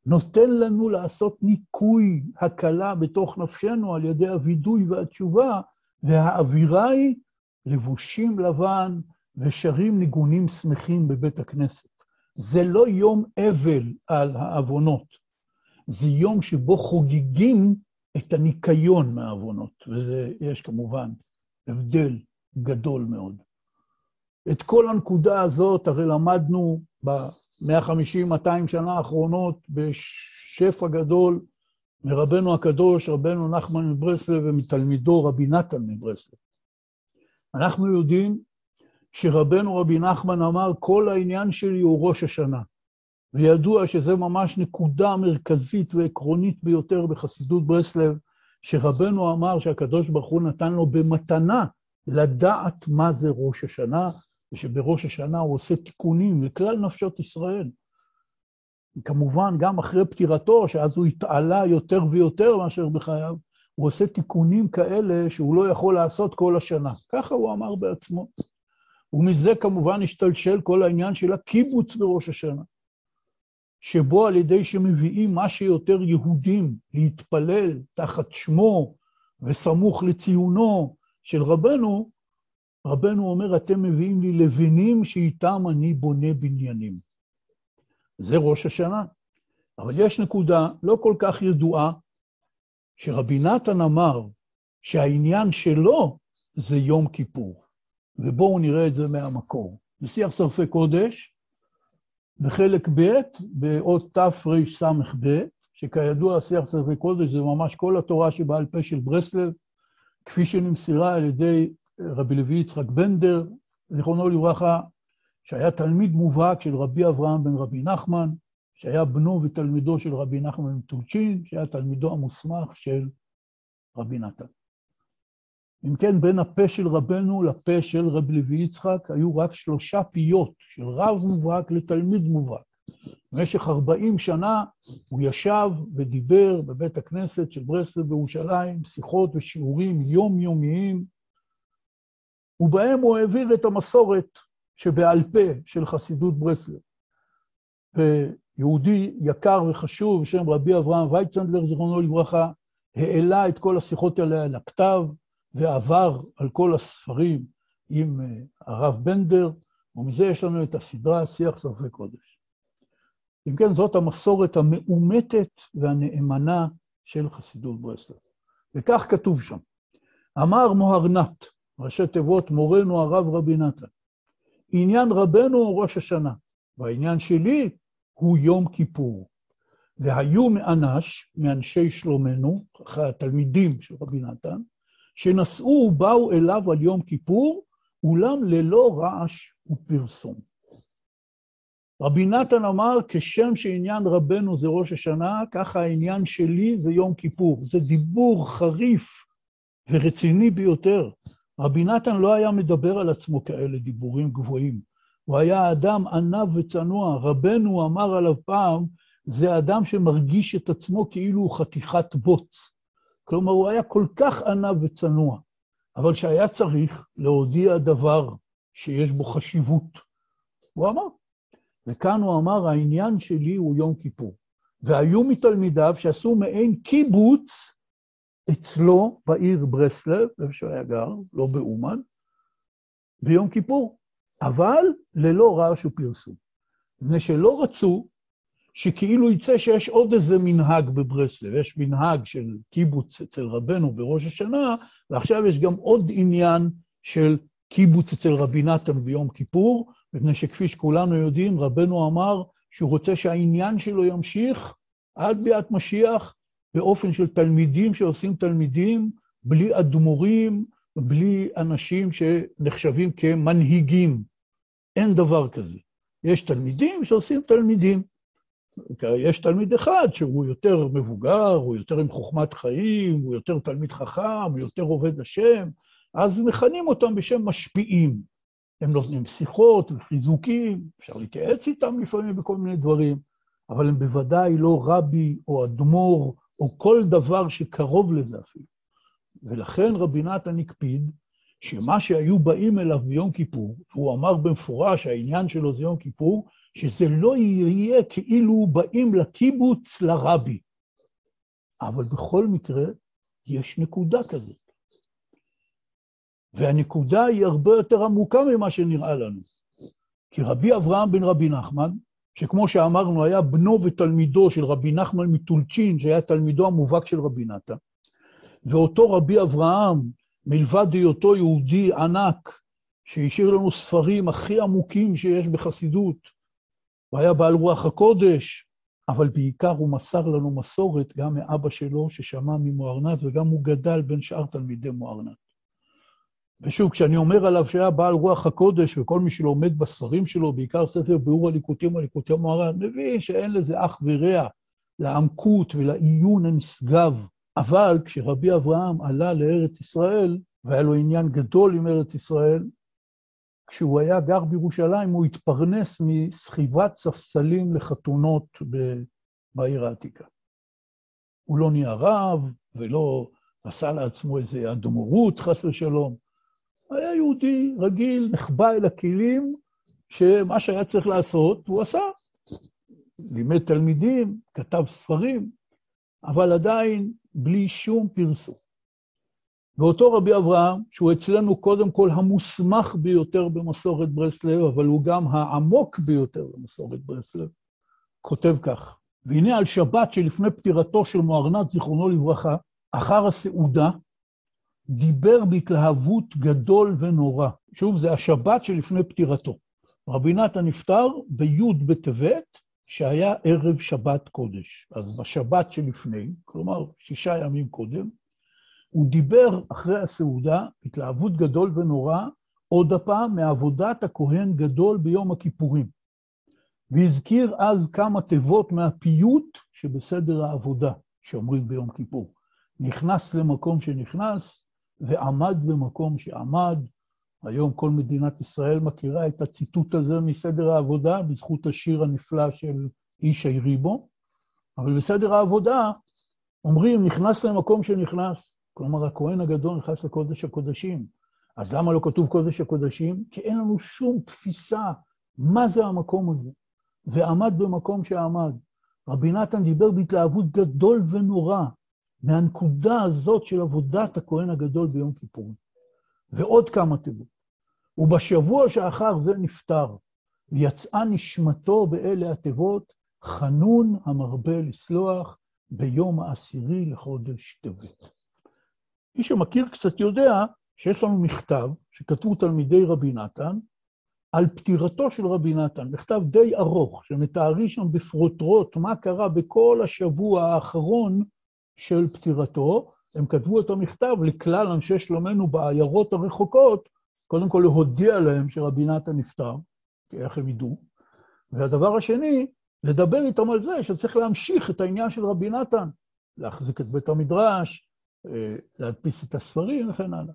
נותן לנו לעשות ניקוי הקלה בתוך נפשנו על ידי הווידוי והתשובה, והאווירה היא לבושים לבן ושרים ניגונים שמחים בבית הכנסת. זה לא יום אבל על העוונות, זה יום שבו חוגגים את הניקיון מהעוונות, ויש כמובן הבדל גדול מאוד. את כל הנקודה הזאת הרי למדנו ב-150-200 שנה האחרונות בשפע גדול מרבנו הקדוש, רבנו נחמן מברסלב, ומתלמידו רבי נתן מברסלב. אנחנו יודעים שרבנו רבי נחמן אמר, כל העניין שלי הוא ראש השנה. וידוע שזה ממש נקודה מרכזית ועקרונית ביותר בחסידות ברסלב, שרבנו אמר שהקדוש ברוך הוא נתן לו במתנה לדעת מה זה ראש השנה, ושבראש השנה הוא עושה תיקונים לכלל נפשות ישראל. כמובן, גם אחרי פטירתו, שאז הוא התעלה יותר ויותר מאשר בחייו, הוא עושה תיקונים כאלה שהוא לא יכול לעשות כל השנה. ככה הוא אמר בעצמו. ומזה כמובן השתלשל כל העניין של הקיבוץ בראש השנה. שבו על ידי שמביאים מה שיותר יהודים להתפלל תחת שמו וסמוך לציונו של רבנו, רבנו אומר, אתם מביאים לי לבנים שאיתם אני בונה בניינים. זה ראש השנה. אבל יש נקודה לא כל כך ידועה, שרבי נתן אמר שהעניין שלו זה יום כיפור. ובואו נראה את זה מהמקור. בשיח שרפי קודש, בחלק ב', באות תרס"ב, שכידוע שיח שרפי קודש זה ממש כל התורה שבעל פה של ברסלב, כפי שנמסרה על ידי רבי לוי יצחק בנדר, זיכרונו לברכה, שהיה תלמיד מובהק של רבי אברהם בן רבי נחמן, שהיה בנו ותלמידו של רבי נחמן מטולצ'ין, שהיה תלמידו המוסמך של רבי נתן. אם כן, בין הפה של רבנו לפה של רב לוי יצחק היו רק שלושה פיות, של רב מובהק לתלמיד מובהק. במשך 40 שנה הוא ישב ודיבר בבית הכנסת של ברסלב בירושלים, שיחות ושיעורים יומיומיים, ובהם הוא העביר את המסורת שבעל פה של חסידות ברסלב. ויהודי יקר וחשוב בשם רבי אברהם וייצנדלר, זיכרונו לברכה, העלה את כל השיחות האלה על הכתב, ועבר על כל הספרים עם אה, הרב בנדר, ומזה יש לנו את הסדרה שיח שרפי קודש. אם כן, זאת המסורת המאומתת והנאמנה של חסידות ברסלב. וכך כתוב שם: אמר מוהרנת, ראשי תיבות מורנו הרב רבי נתן, עניין רבנו הוא ראש השנה. והעניין שלי הוא יום כיפור. והיו מאנש, מאנשי שלומנו, התלמידים של רבי נתן, שנסעו ובאו אליו על יום כיפור, אולם ללא רעש ופרסום. רבי נתן אמר, כשם שעניין רבנו זה ראש השנה, ככה העניין שלי זה יום כיפור. זה דיבור חריף ורציני ביותר. רבי נתן לא היה מדבר על עצמו כאלה דיבורים גבוהים. הוא היה אדם ענב וצנוע. רבנו אמר עליו פעם, זה אדם שמרגיש את עצמו כאילו הוא חתיכת בוץ. כלומר, הוא היה כל כך ענב וצנוע, אבל כשהיה צריך להודיע דבר שיש בו חשיבות, הוא אמר. וכאן הוא אמר, העניין שלי הוא יום כיפור. והיו מתלמידיו שעשו מעין קיבוץ אצלו בעיר ברסלב, איפה שהוא היה גר, לא באומן, ביום כיפור, אבל ללא רעש ופרסום. מפני שלא רצו שכאילו יצא שיש עוד איזה מנהג בברסלב, יש מנהג של קיבוץ אצל רבנו בראש השנה, ועכשיו יש גם עוד עניין של קיבוץ אצל רבי נתן ביום כיפור, מפני שכפי שכולנו יודעים, רבנו אמר שהוא רוצה שהעניין שלו ימשיך עד ביאת משיח, באופן של תלמידים שעושים תלמידים, בלי אדמו"רים, בלי אנשים שנחשבים כמנהיגים. אין דבר כזה. יש תלמידים שעושים תלמידים. יש תלמיד אחד שהוא יותר מבוגר, הוא יותר עם חוכמת חיים, הוא יותר תלמיד חכם, הוא יותר עובד השם, אז מכנים אותם בשם משפיעים. הם נותנים שיחות וחיזוקים, אפשר להתייעץ איתם לפעמים בכל מיני דברים, אבל הם בוודאי לא רבי או אדמו"ר או כל דבר שקרוב לזה אפילו. ולכן רבי נתן הקפיד שמה שהיו באים אליו ביום כיפור, והוא אמר במפורש, העניין שלו זה יום כיפור, שזה לא יהיה כאילו באים לקיבוץ לרבי. אבל בכל מקרה, יש נקודה כזאת. והנקודה היא הרבה יותר עמוקה ממה שנראה לנו. כי רבי אברהם בן רבי נחמן, שכמו שאמרנו, היה בנו ותלמידו של רבי נחמן מטולצ'ין, שהיה תלמידו המובהק של רבי נתן, ואותו רבי אברהם, מלבד היותו יהודי ענק, שהשאיר לנו ספרים הכי עמוקים שיש בחסידות, הוא היה בעל רוח הקודש, אבל בעיקר הוא מסר לנו מסורת גם מאבא שלו, ששמע ממוארנת, וגם הוא גדל בין שאר תלמידי מוארנת. ושוב, כשאני אומר עליו שהיה בעל רוח הקודש, וכל מי שלומד בספרים שלו, בעיקר ספר ביאור הליקוטים הליקוטי מוהר"ן, מבין שאין לזה אח ורע לעמקות ולעיון הנשגב. אבל כשרבי אברהם עלה לארץ ישראל, והיה לו עניין גדול עם ארץ ישראל, כשהוא היה גר בירושלים, הוא התפרנס מסחיבת ספסלים לחתונות בעיר העתיקה. הוא לא נהיה רב, ולא עשה לעצמו איזה אדמו"רות, חס ושלום. היה יהודי רגיל, נחבא אל הכלים, שמה שהיה צריך לעשות, הוא עשה. לימד תלמידים, כתב ספרים, אבל עדיין בלי שום פרסום. ואותו רבי אברהם, שהוא אצלנו קודם כל המוסמך ביותר במסורת ברסלב, אבל הוא גם העמוק ביותר במסורת ברסלב, כותב כך: והנה על שבת שלפני פטירתו של מוארנת, זיכרונו לברכה, אחר הסעודה, דיבר בהתלהבות גדול ונורא. שוב, זה השבת שלפני פטירתו. רבי נתן נפטר בי' בטבת, שהיה ערב שבת קודש. אז בשבת שלפני, כלומר שישה ימים קודם, הוא דיבר אחרי הסעודה, התלהבות גדול ונורא, עוד הפעם מעבודת הכהן גדול ביום הכיפורים. והזכיר אז כמה תיבות מהפיוט שבסדר העבודה שאומרים ביום כיפור. נכנס למקום שנכנס, ועמד במקום שעמד. היום כל מדינת ישראל מכירה את הציטוט הזה מסדר העבודה, בזכות השיר הנפלא של איש היריבו, אבל בסדר העבודה אומרים, נכנס למקום שנכנס. כלומר, הכהן הגדול נכנס לקודש הקודשים. אז למה לא כתוב קודש הקודשים? כי אין לנו שום תפיסה מה זה המקום הזה. ועמד במקום שעמד. רבי נתן דיבר בהתלהבות גדול ונורא מהנקודה הזאת של עבודת הכהן הגדול ביום כיפור. ועוד כמה תיבות. ובשבוע שאחר זה נפטר, ויצאה נשמתו באלה התיבות, חנון המרבה לסלוח ביום העשירי לחודש טבת. מי שמכיר קצת יודע שיש לנו מכתב שכתבו תלמידי רבי נתן על פטירתו של רבי נתן, מכתב די ארוך, שמתארי שם בפרוטרוט מה קרה בכל השבוע האחרון של פטירתו. הם כתבו את המכתב לכלל אנשי שלומנו בעיירות הרחוקות, קודם כל להודיע להם שרבי נתן נפטר, כי איך הם ידעו. והדבר השני, לדבר איתם על זה שצריך להמשיך את העניין של רבי נתן, להחזיק את בית המדרש, להדפיס את הספרים וכן הלאה.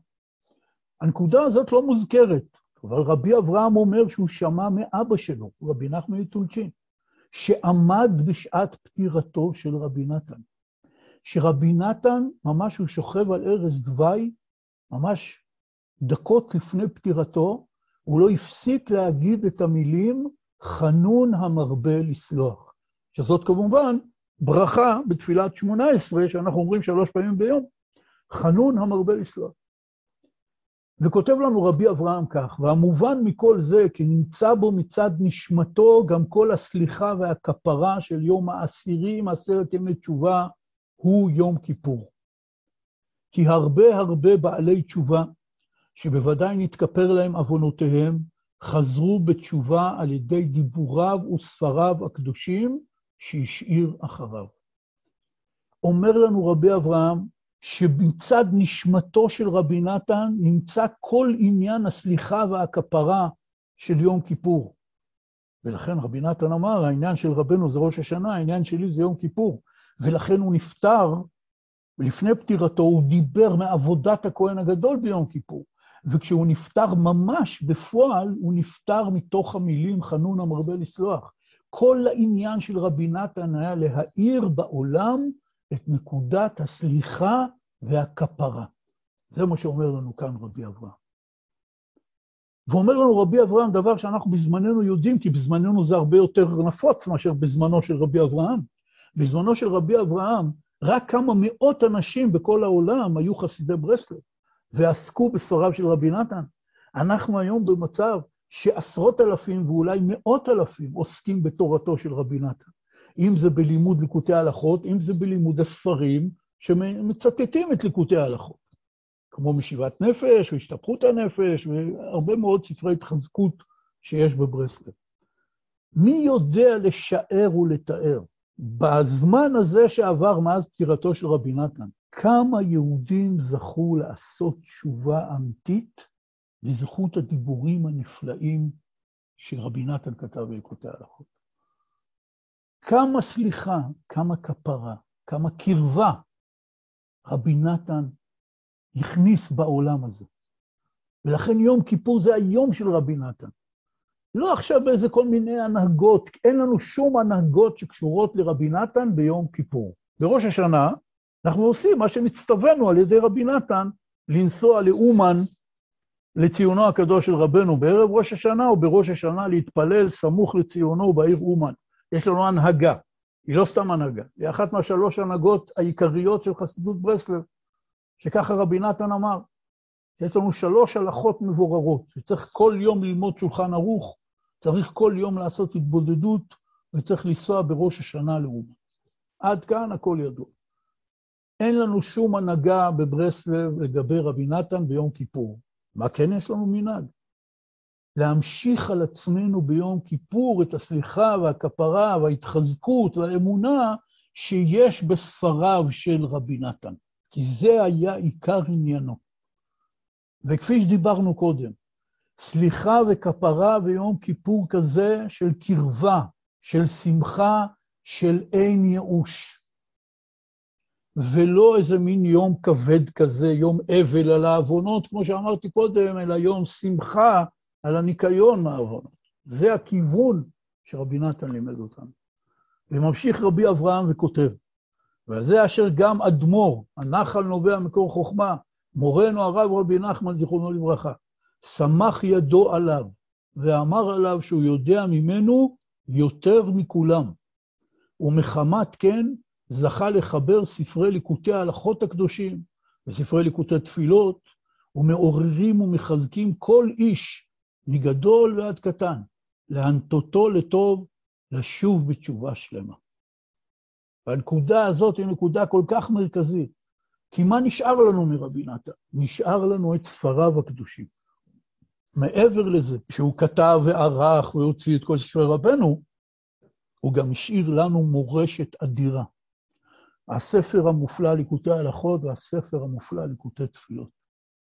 הנקודה הזאת לא מוזכרת, אבל רבי אברהם אומר שהוא שמע מאבא שלו, רבי נחמן מטולצ'ין, שעמד בשעת פטירתו של רבי נתן. שרבי נתן, ממש הוא שוכב על ערש דווי, ממש דקות לפני פטירתו, הוא לא הפסיק להגיד את המילים חנון המרבה לסלוח, שזאת כמובן ברכה בתפילת שמונה עשרה, שאנחנו אומרים שלוש פעמים ביום, חנון המרבה לסלוח. וכותב לנו רבי אברהם כך, והמובן מכל זה, כי נמצא בו מצד נשמתו גם כל הסליחה והכפרה של יום העשירי, מעשרת ימי תשובה, הוא יום כיפור. כי הרבה הרבה בעלי תשובה, שבוודאי נתכפר להם עוונותיהם, חזרו בתשובה על ידי דיבוריו וספריו הקדושים שהשאיר אחריו. אומר לנו רבי אברהם, שבצד נשמתו של רבי נתן נמצא כל עניין הסליחה והכפרה של יום כיפור. ולכן רבי נתן אמר, העניין של רבנו זה ראש השנה, העניין שלי זה יום כיפור. ולכן הוא נפטר, ולפני פטירתו הוא דיבר מעבודת הכהן הגדול ביום כיפור. וכשהוא נפטר ממש בפועל, הוא נפטר מתוך המילים חנון המרבה לסלוח. כל העניין של רבי נתן היה להאיר בעולם את נקודת הסליחה והכפרה. זה מה שאומר לנו כאן רבי אברהם. ואומר לנו רבי אברהם דבר שאנחנו בזמננו יודעים, כי בזמננו זה הרבה יותר נפוץ מאשר בזמנו של רבי אברהם. בזמנו של רבי אברהם, רק כמה מאות אנשים בכל העולם היו חסידי ברסלב, ועסקו בספריו של רבי נתן. אנחנו היום במצב שעשרות אלפים ואולי מאות אלפים עוסקים בתורתו של רבי נתן. אם זה בלימוד ליקוטי הלכות, אם זה בלימוד הספרים שמצטטים את ליקוטי ההלכות, כמו משיבת נפש והשתפכות הנפש והרבה מאוד ספרי התחזקות שיש בברסלב. מי יודע לשער ולתאר בזמן הזה שעבר מאז פטירתו של רבי נתן, כמה יהודים זכו לעשות תשובה אמיתית לזכות הדיבורים הנפלאים שרבי נתן כתב בליקוטי ההלכות. כמה סליחה, כמה כפרה, כמה קרבה רבי נתן הכניס בעולם הזה. ולכן יום כיפור זה היום של רבי נתן. לא עכשיו באיזה כל מיני הנהגות, אין לנו שום הנהגות שקשורות לרבי נתן ביום כיפור. בראש השנה אנחנו עושים מה שנצטווינו על ידי רבי נתן, לנסוע לאומן, לציונו הקדוש של רבנו בערב ראש השנה, או בראש השנה להתפלל סמוך לציונו בעיר אומן. יש לנו הנהגה, היא לא סתם הנהגה, היא אחת מהשלוש הנהגות העיקריות של חסידות ברסלב, שככה רבי נתן אמר. יש לנו שלוש הלכות מבוררות, שצריך כל יום ללמוד שולחן ערוך, צריך כל יום לעשות התבודדות, וצריך לנסוע בראש השנה לאומה. עד כאן הכל ידוע. אין לנו שום הנהגה בברסלב לגבי רבי נתן ביום כיפור. מה כן יש לנו מנהג? להמשיך על עצמנו ביום כיפור את הסליחה והכפרה וההתחזקות והאמונה שיש בספריו של רבי נתן, כי זה היה עיקר עניינו. וכפי שדיברנו קודם, סליחה וכפרה ביום כיפור כזה של קרבה, של שמחה, של אין ייאוש. ולא איזה מין יום כבד כזה, יום אבל על העוונות, כמו שאמרתי קודם, אלא יום שמחה על הניקיון מהעוונות. זה הכיוון שרבי נתן לימד אותנו. וממשיך רבי אברהם וכותב, וזה אשר גם אדמו"ר, הנחל נובע מקור חוכמה, מורנו הרב רבי נחמן, זיכרונו לברכה, סמך ידו עליו, ואמר עליו שהוא יודע ממנו יותר מכולם. ומחמת כן, זכה לחבר ספרי ליקוטי ההלכות הקדושים וספרי ליקוטי תפילות, ומעוררים ומחזקים כל איש מגדול ועד קטן, להנטותו לטוב, לשוב בתשובה שלמה. והנקודה הזאת היא נקודה כל כך מרכזית, כי מה נשאר לנו מרבי נתן? נשאר לנו את ספריו הקדושים. מעבר לזה, שהוא כתב וערך והוציא את כל ספרי רבנו, הוא גם השאיר לנו מורשת אדירה. הספר המופלא ליקוטי הלכות והספר המופלא ליקוטי תפילות.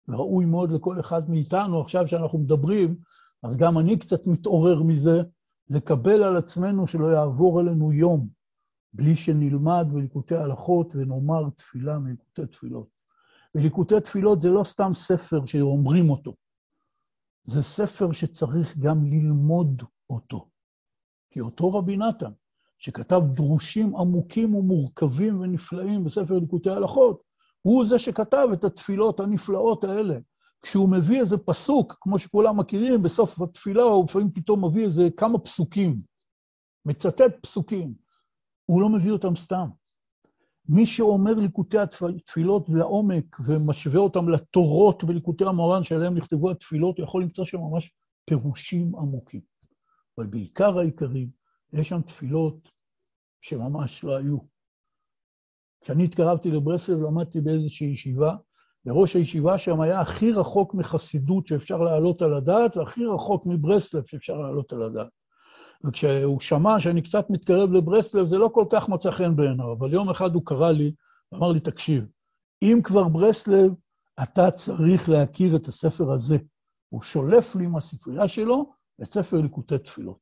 וראוי מאוד לכל אחד מאיתנו, עכשיו שאנחנו מדברים, אז גם אני קצת מתעורר מזה, לקבל על עצמנו שלא יעבור עלינו יום בלי שנלמד בליקוטי הלכות ונאמר תפילה מליקוטי תפילות. וליקוטי תפילות זה לא סתם ספר שאומרים אותו, זה ספר שצריך גם ללמוד אותו. כי אותו רבי נתן, שכתב דרושים עמוקים ומורכבים ונפלאים בספר ליקוטי הלכות, הוא זה שכתב את התפילות הנפלאות האלה. כשהוא מביא איזה פסוק, כמו שכולם מכירים, בסוף התפילה הוא לפעמים פתאום מביא איזה כמה פסוקים, מצטט פסוקים. הוא לא מביא אותם סתם. מי שאומר ליקוטי התפילות לעומק ומשווה אותם לתורות בליקוטי המורן שעליהם נכתבו התפילות, יכול למצוא שם ממש פירושים עמוקים. אבל בעיקר העיקרים, יש שם תפילות שממש לא היו. כשאני התקרבתי לברסלב, למדתי באיזושהי ישיבה, וראש הישיבה שם היה הכי רחוק מחסידות שאפשר להעלות על הדעת, והכי רחוק מברסלב שאפשר להעלות על הדעת. וכשהוא שמע שאני קצת מתקרב לברסלב, זה לא כל כך מצא חן בעיניו, אבל יום אחד הוא קרא לי, אמר לי, תקשיב, אם כבר ברסלב, אתה צריך להכיר את הספר הזה. הוא שולף לי מהספרייה שלו את ספר ליקוטי תפילות.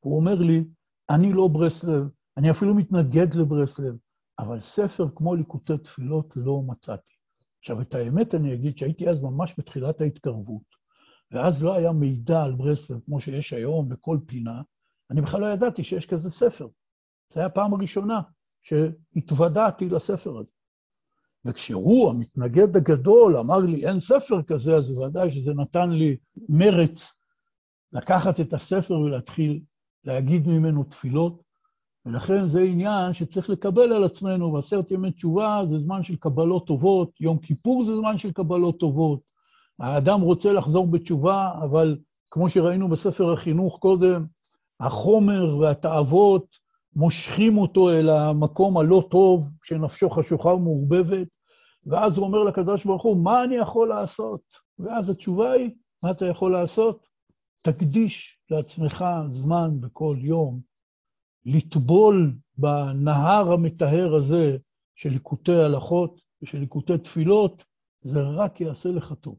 הוא אומר לי, אני לא ברסלב, אני אפילו מתנגד לברסלב, אבל ספר כמו ליקוטי תפילות לא מצאתי. עכשיו, את האמת אני אגיד שהייתי אז ממש בתחילת ההתקרבות, ואז לא היה מידע על ברסלב כמו שיש היום בכל פינה, אני בכלל לא ידעתי שיש כזה ספר. זו הייתה הפעם הראשונה שהתוודעתי לספר הזה. וכשהוא, המתנגד הגדול, אמר לי, אין ספר כזה, אז בוודאי שזה נתן לי מרץ לקחת את הספר ולהתחיל להגיד ממנו תפילות, ולכן זה עניין שצריך לקבל על עצמנו, ועשרת ימי תשובה זה זמן של קבלות טובות, יום כיפור זה זמן של קבלות טובות. האדם רוצה לחזור בתשובה, אבל כמו שראינו בספר החינוך קודם, החומר והתאוות מושכים אותו אל המקום הלא טוב, כשנפשו חשוכה ומעורבבת, ואז הוא אומר לקדוש ברוך הוא, מה אני יכול לעשות? ואז התשובה היא, מה אתה יכול לעשות? תקדיש לעצמך זמן בכל יום, לטבול בנהר המטהר הזה של ליקוטי הלכות ושל ליקוטי תפילות, זה רק יעשה לך טוב.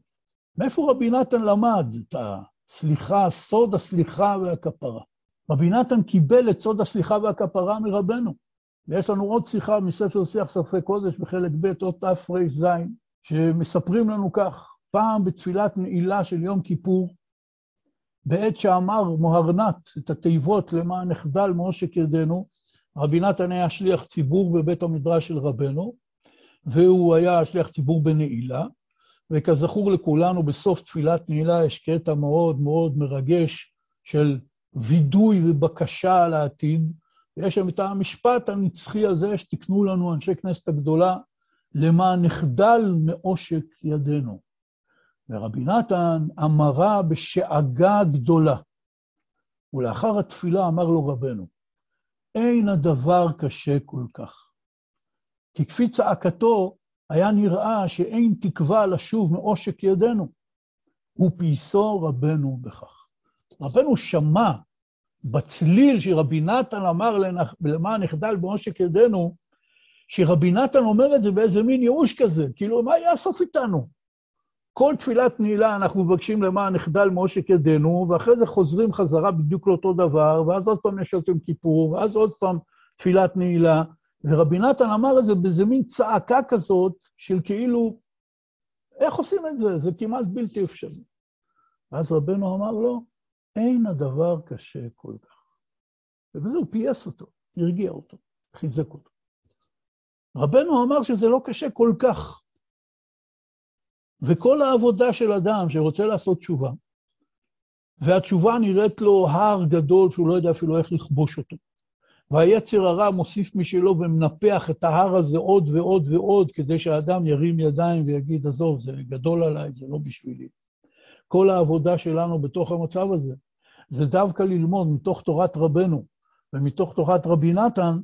מאיפה רבי נתן למד את הסליחה, סוד הסליחה והכפרה? רבי נתן קיבל את סוד הסליחה והכפרה מרבנו. ויש לנו עוד שיחה מספר שיח ספרי קודש בחלק ב', עוד תר"ז, שמספרים לנו כך, פעם בתפילת נעילה של יום כיפור, בעת שאמר מוהרנת את התיבות למען נחדל מעושק ידינו, רבי נתן היה שליח ציבור בבית המדרש של רבנו, והוא היה שליח ציבור בנעילה, וכזכור לכולנו, בסוף תפילת נעילה יש קטע מאוד מאוד מרגש של וידוי ובקשה על העתיד, ויש שם את המשפט הנצחי הזה שתיקנו לנו אנשי כנסת הגדולה, למען נחדל מעושק ידינו. ורבי נתן אמרה בשאגה גדולה, ולאחר התפילה אמר לו רבנו, אין הדבר קשה כל כך. כי כפי צעקתו, היה נראה שאין תקווה לשוב מעושק ידינו, ופייסו רבנו בכך. רבנו שמע בצליל שרבי נתן אמר למען נחדל בעושק ידינו, שרבי נתן אומר את זה באיזה מין ייאוש כזה, כאילו, מה יהיה הסוף איתנו? כל תפילת נעילה אנחנו מבקשים למען נחדל מעושק ידינו, ואחרי זה חוזרים חזרה בדיוק לאותו דבר, ואז עוד פעם יש יום כיפור, ואז עוד פעם תפילת נעילה. ורבי נתן אמר את זה באיזה מין צעקה כזאת, של כאילו, איך עושים את זה? זה כמעט בלתי אפשרי. ואז רבנו אמר לו, אין הדבר קשה כל כך. ובזה הוא פייס אותו, הרגיע אותו, חיזק אותו. רבנו אמר שזה לא קשה כל כך. וכל העבודה של אדם שרוצה לעשות תשובה, והתשובה נראית לו הר גדול שהוא לא יודע אפילו איך לכבוש אותו. והיצר הרע מוסיף משלו ומנפח את ההר הזה עוד ועוד ועוד, כדי שהאדם ירים ידיים ויגיד, עזוב, זה גדול עליי, זה לא בשבילי. כל העבודה שלנו בתוך המצב הזה, זה דווקא ללמוד מתוך תורת רבנו ומתוך תורת רבי נתן,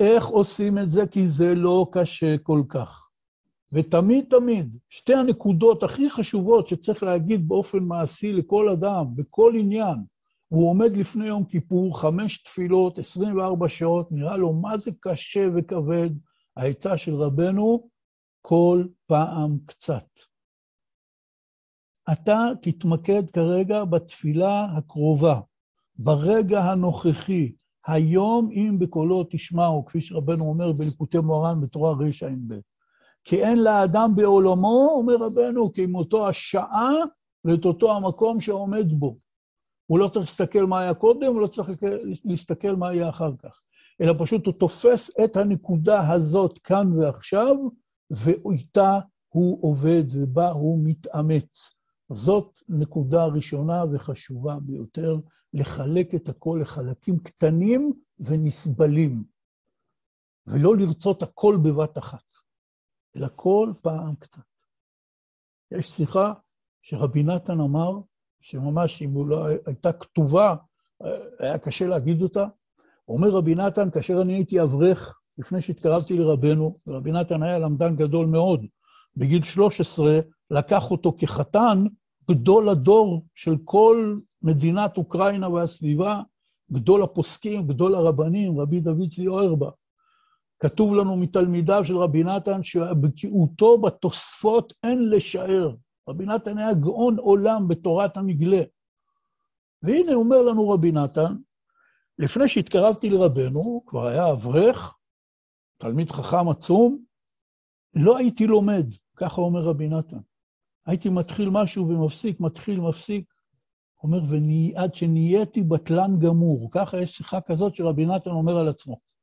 איך עושים את זה, כי זה לא קשה כל כך. ותמיד תמיד, שתי הנקודות הכי חשובות שצריך להגיד באופן מעשי לכל אדם, בכל עניין, הוא עומד לפני יום כיפור, חמש תפילות, 24 שעות, נראה לו מה זה קשה וכבד. העצה של רבנו, כל פעם קצת. אתה תתמקד כרגע בתפילה הקרובה, ברגע הנוכחי, היום אם בקולו תשמעו, כפי שרבנו אומר בליקוטי מוהר"ן בתורה רע"ב. כי אין לאדם בעולמו, אומר רבנו, כי עם אותו השעה ואת אותו המקום שעומד בו. הוא לא צריך להסתכל מה היה קודם, הוא לא צריך להסתכל מה יהיה אחר כך. אלא פשוט הוא תופס את הנקודה הזאת כאן ועכשיו, ואיתה הוא עובד ובה הוא מתאמץ. זאת נקודה ראשונה וחשובה ביותר, לחלק את הכל לחלקים קטנים ונסבלים, ולא לרצות הכל בבת אחת, אלא כל פעם קצת. יש שיחה שרבי נתן אמר, שממש אם הוא לא הייתה כתובה, היה קשה להגיד אותה. אומר רבי נתן, כאשר אני הייתי אברך, לפני שהתקרבתי לרבנו, ורבי נתן היה למדן גדול מאוד, בגיל 13 לקח אותו כחתן, גדול הדור של כל מדינת אוקראינה והסביבה, גדול הפוסקים, גדול הרבנים, רבי דוד צבי אוירבך. כתוב לנו מתלמידיו של רבי נתן שבקיאותו בתוספות אין לשער. רבי נתן היה גאון עולם בתורת המגלה. והנה אומר לנו רבי נתן, לפני שהתקרבתי לרבנו, כבר היה אברך, תלמיד חכם עצום, לא הייתי לומד, ככה אומר רבי נתן. הייתי מתחיל משהו ומפסיק, מתחיל, מפסיק. אומר, עד שנהייתי בטלן גמור. ככה יש שיחה כזאת שרבי נתן אומר על עצמו.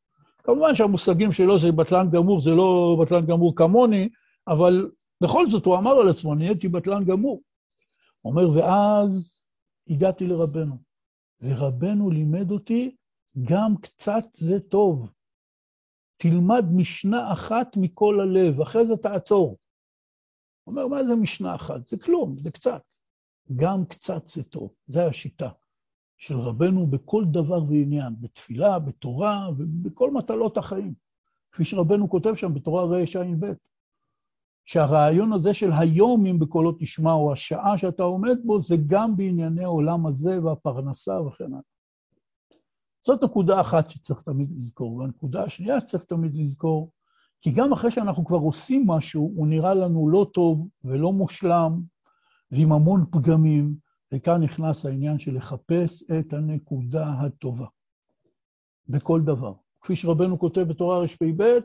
כמובן שהמושגים שלו זה בטלן גמור, זה לא בטלן גמור כמוני, אבל בכל זאת הוא אמר על עצמו, נהייתי בטלן גמור. אומר, ואז הגעתי לרבנו, ורבנו לימד אותי, גם קצת זה טוב. תלמד משנה אחת מכל הלב, אחרי זה תעצור. אומר, מה זה משנה אחת? זה כלום, זה קצת. גם קצת זה טוב, זו השיטה של רבנו בכל דבר ועניין, בתפילה, בתורה ובכל מטלות החיים. כפי שרבנו כותב שם בתורה רע"ב. שהרעיון הזה של היום, אם בקולו תשמע, או השעה שאתה עומד בו, זה גם בענייני העולם הזה והפרנסה וכן הלאה. זאת נקודה אחת שצריך תמיד לזכור. והנקודה השנייה שצריך תמיד לזכור, כי גם אחרי שאנחנו כבר עושים משהו, הוא נראה לנו לא טוב ולא מושלם, ועם המון פגמים, וכאן נכנס העניין של לחפש את הנקודה הטובה בכל דבר. כפי שרבנו כותב בתורה רפ"ב,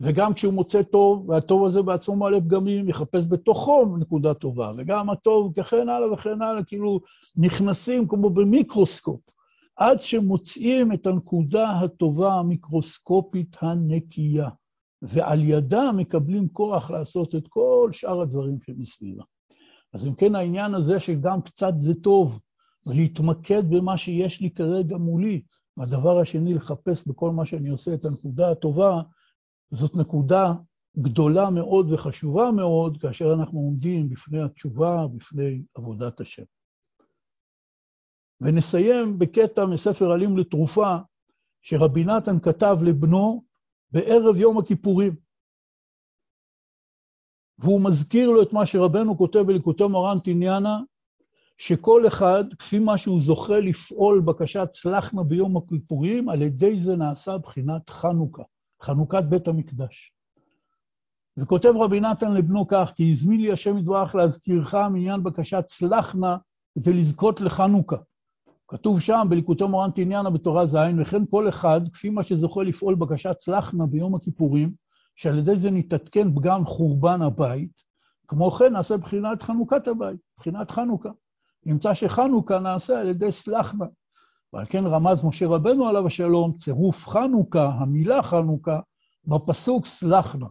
וגם כשהוא מוצא טוב, והטוב הזה בעצמו מעלה פגמים, יחפש בתוכו נקודה טובה, וגם הטוב וכן הלאה וכן הלאה, כאילו נכנסים כמו במיקרוסקופ, עד שמוצאים את הנקודה הטובה המיקרוסקופית הנקייה, ועל ידה מקבלים כוח לעשות את כל שאר הדברים שמסביבה. אז אם כן, העניין הזה שגם קצת זה טוב, ולהתמקד במה שיש לי כרגע מולי, והדבר השני, לחפש בכל מה שאני עושה את הנקודה הטובה, זאת נקודה גדולה מאוד וחשובה מאוד, כאשר אנחנו עומדים בפני התשובה, בפני עבודת השם. ונסיים בקטע מספר עלים לתרופה, שרבי נתן כתב לבנו בערב יום הכיפורים. והוא מזכיר לו את מה שרבנו כותב בליקוטי מורן תניאנה, שכל אחד, כפי מה שהוא זוכה לפעול בקשת צלחנה ביום הכיפורים, על ידי זה נעשה בחינת חנוכה, חנוכת בית המקדש. וכותב רבי נתן לבנו כך, כי הזמין לי השם יתברך להזכירך מעניין בקשת צלחנה כדי לזכות לחנוכה. כתוב שם בליקוטי מורן תניאנה בתורה ז', וכן כל אחד, כפי מה שזוכה לפעול בקשת צלחנה ביום הכיפורים, שעל ידי זה נתעדכן פגם חורבן הבית, כמו כן נעשה בחינת חנוכת הבית, בחינת חנוכה. נמצא שחנוכה נעשה על ידי סלחנה. ועל כן רמז משה רבנו עליו השלום, צירוף חנוכה, המילה חנוכה, בפסוק סלחנה.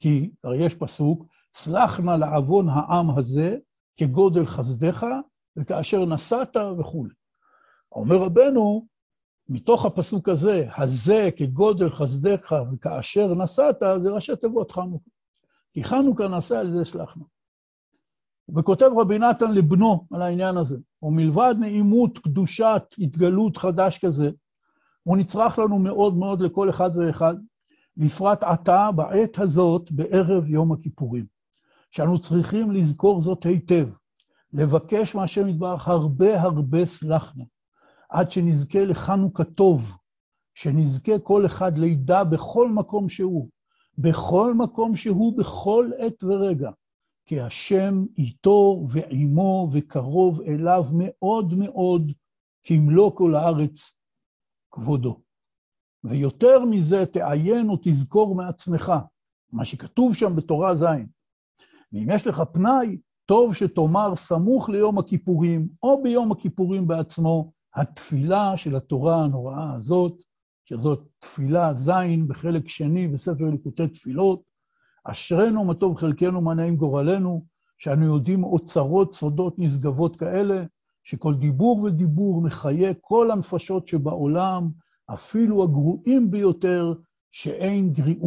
כי הרי יש פסוק, סלחנה לעוון העם הזה כגודל חסדך, וכאשר נסעת וכולי. אומר רבנו, מתוך הפסוק הזה, הזה כגודל חסדך וכאשר נסעת, זה ראשי תיבות חנוכה. כי חנוכה נעשה על ידי סלחנו. וכותב רבי נתן לבנו על העניין הזה, ומלבד נעימות, קדושת, התגלות חדש כזה, הוא נצרך לנו מאוד מאוד לכל אחד ואחד, בפרט עתה, בעת הזאת, בערב יום הכיפורים. שאנו צריכים לזכור זאת היטב, לבקש מהשם יתברך הרבה הרבה סלחנה, עד שנזכה לחנוכה טוב, שנזכה כל אחד לידע בכל מקום שהוא, בכל מקום שהוא, בכל עת ורגע, כי השם איתו ועימו וקרוב אליו מאוד מאוד, כמלוא כל הארץ כבודו. ויותר מזה, תעיין ותזכור מעצמך, מה שכתוב שם בתורה ז'. ואם יש לך פנאי, טוב שתאמר סמוך ליום הכיפורים, או ביום הכיפורים בעצמו, התפילה של התורה הנוראה הזאת, שזאת תפילה ז' בחלק שני בספר ליקוטי תפילות, אשרינו מה טוב חלקנו מה נעים גורלנו, שאנו יודעים אוצרות סודות נשגבות כאלה, שכל דיבור ודיבור מחיה כל הנפשות שבעולם, אפילו הגרועים ביותר, שאין גריעות.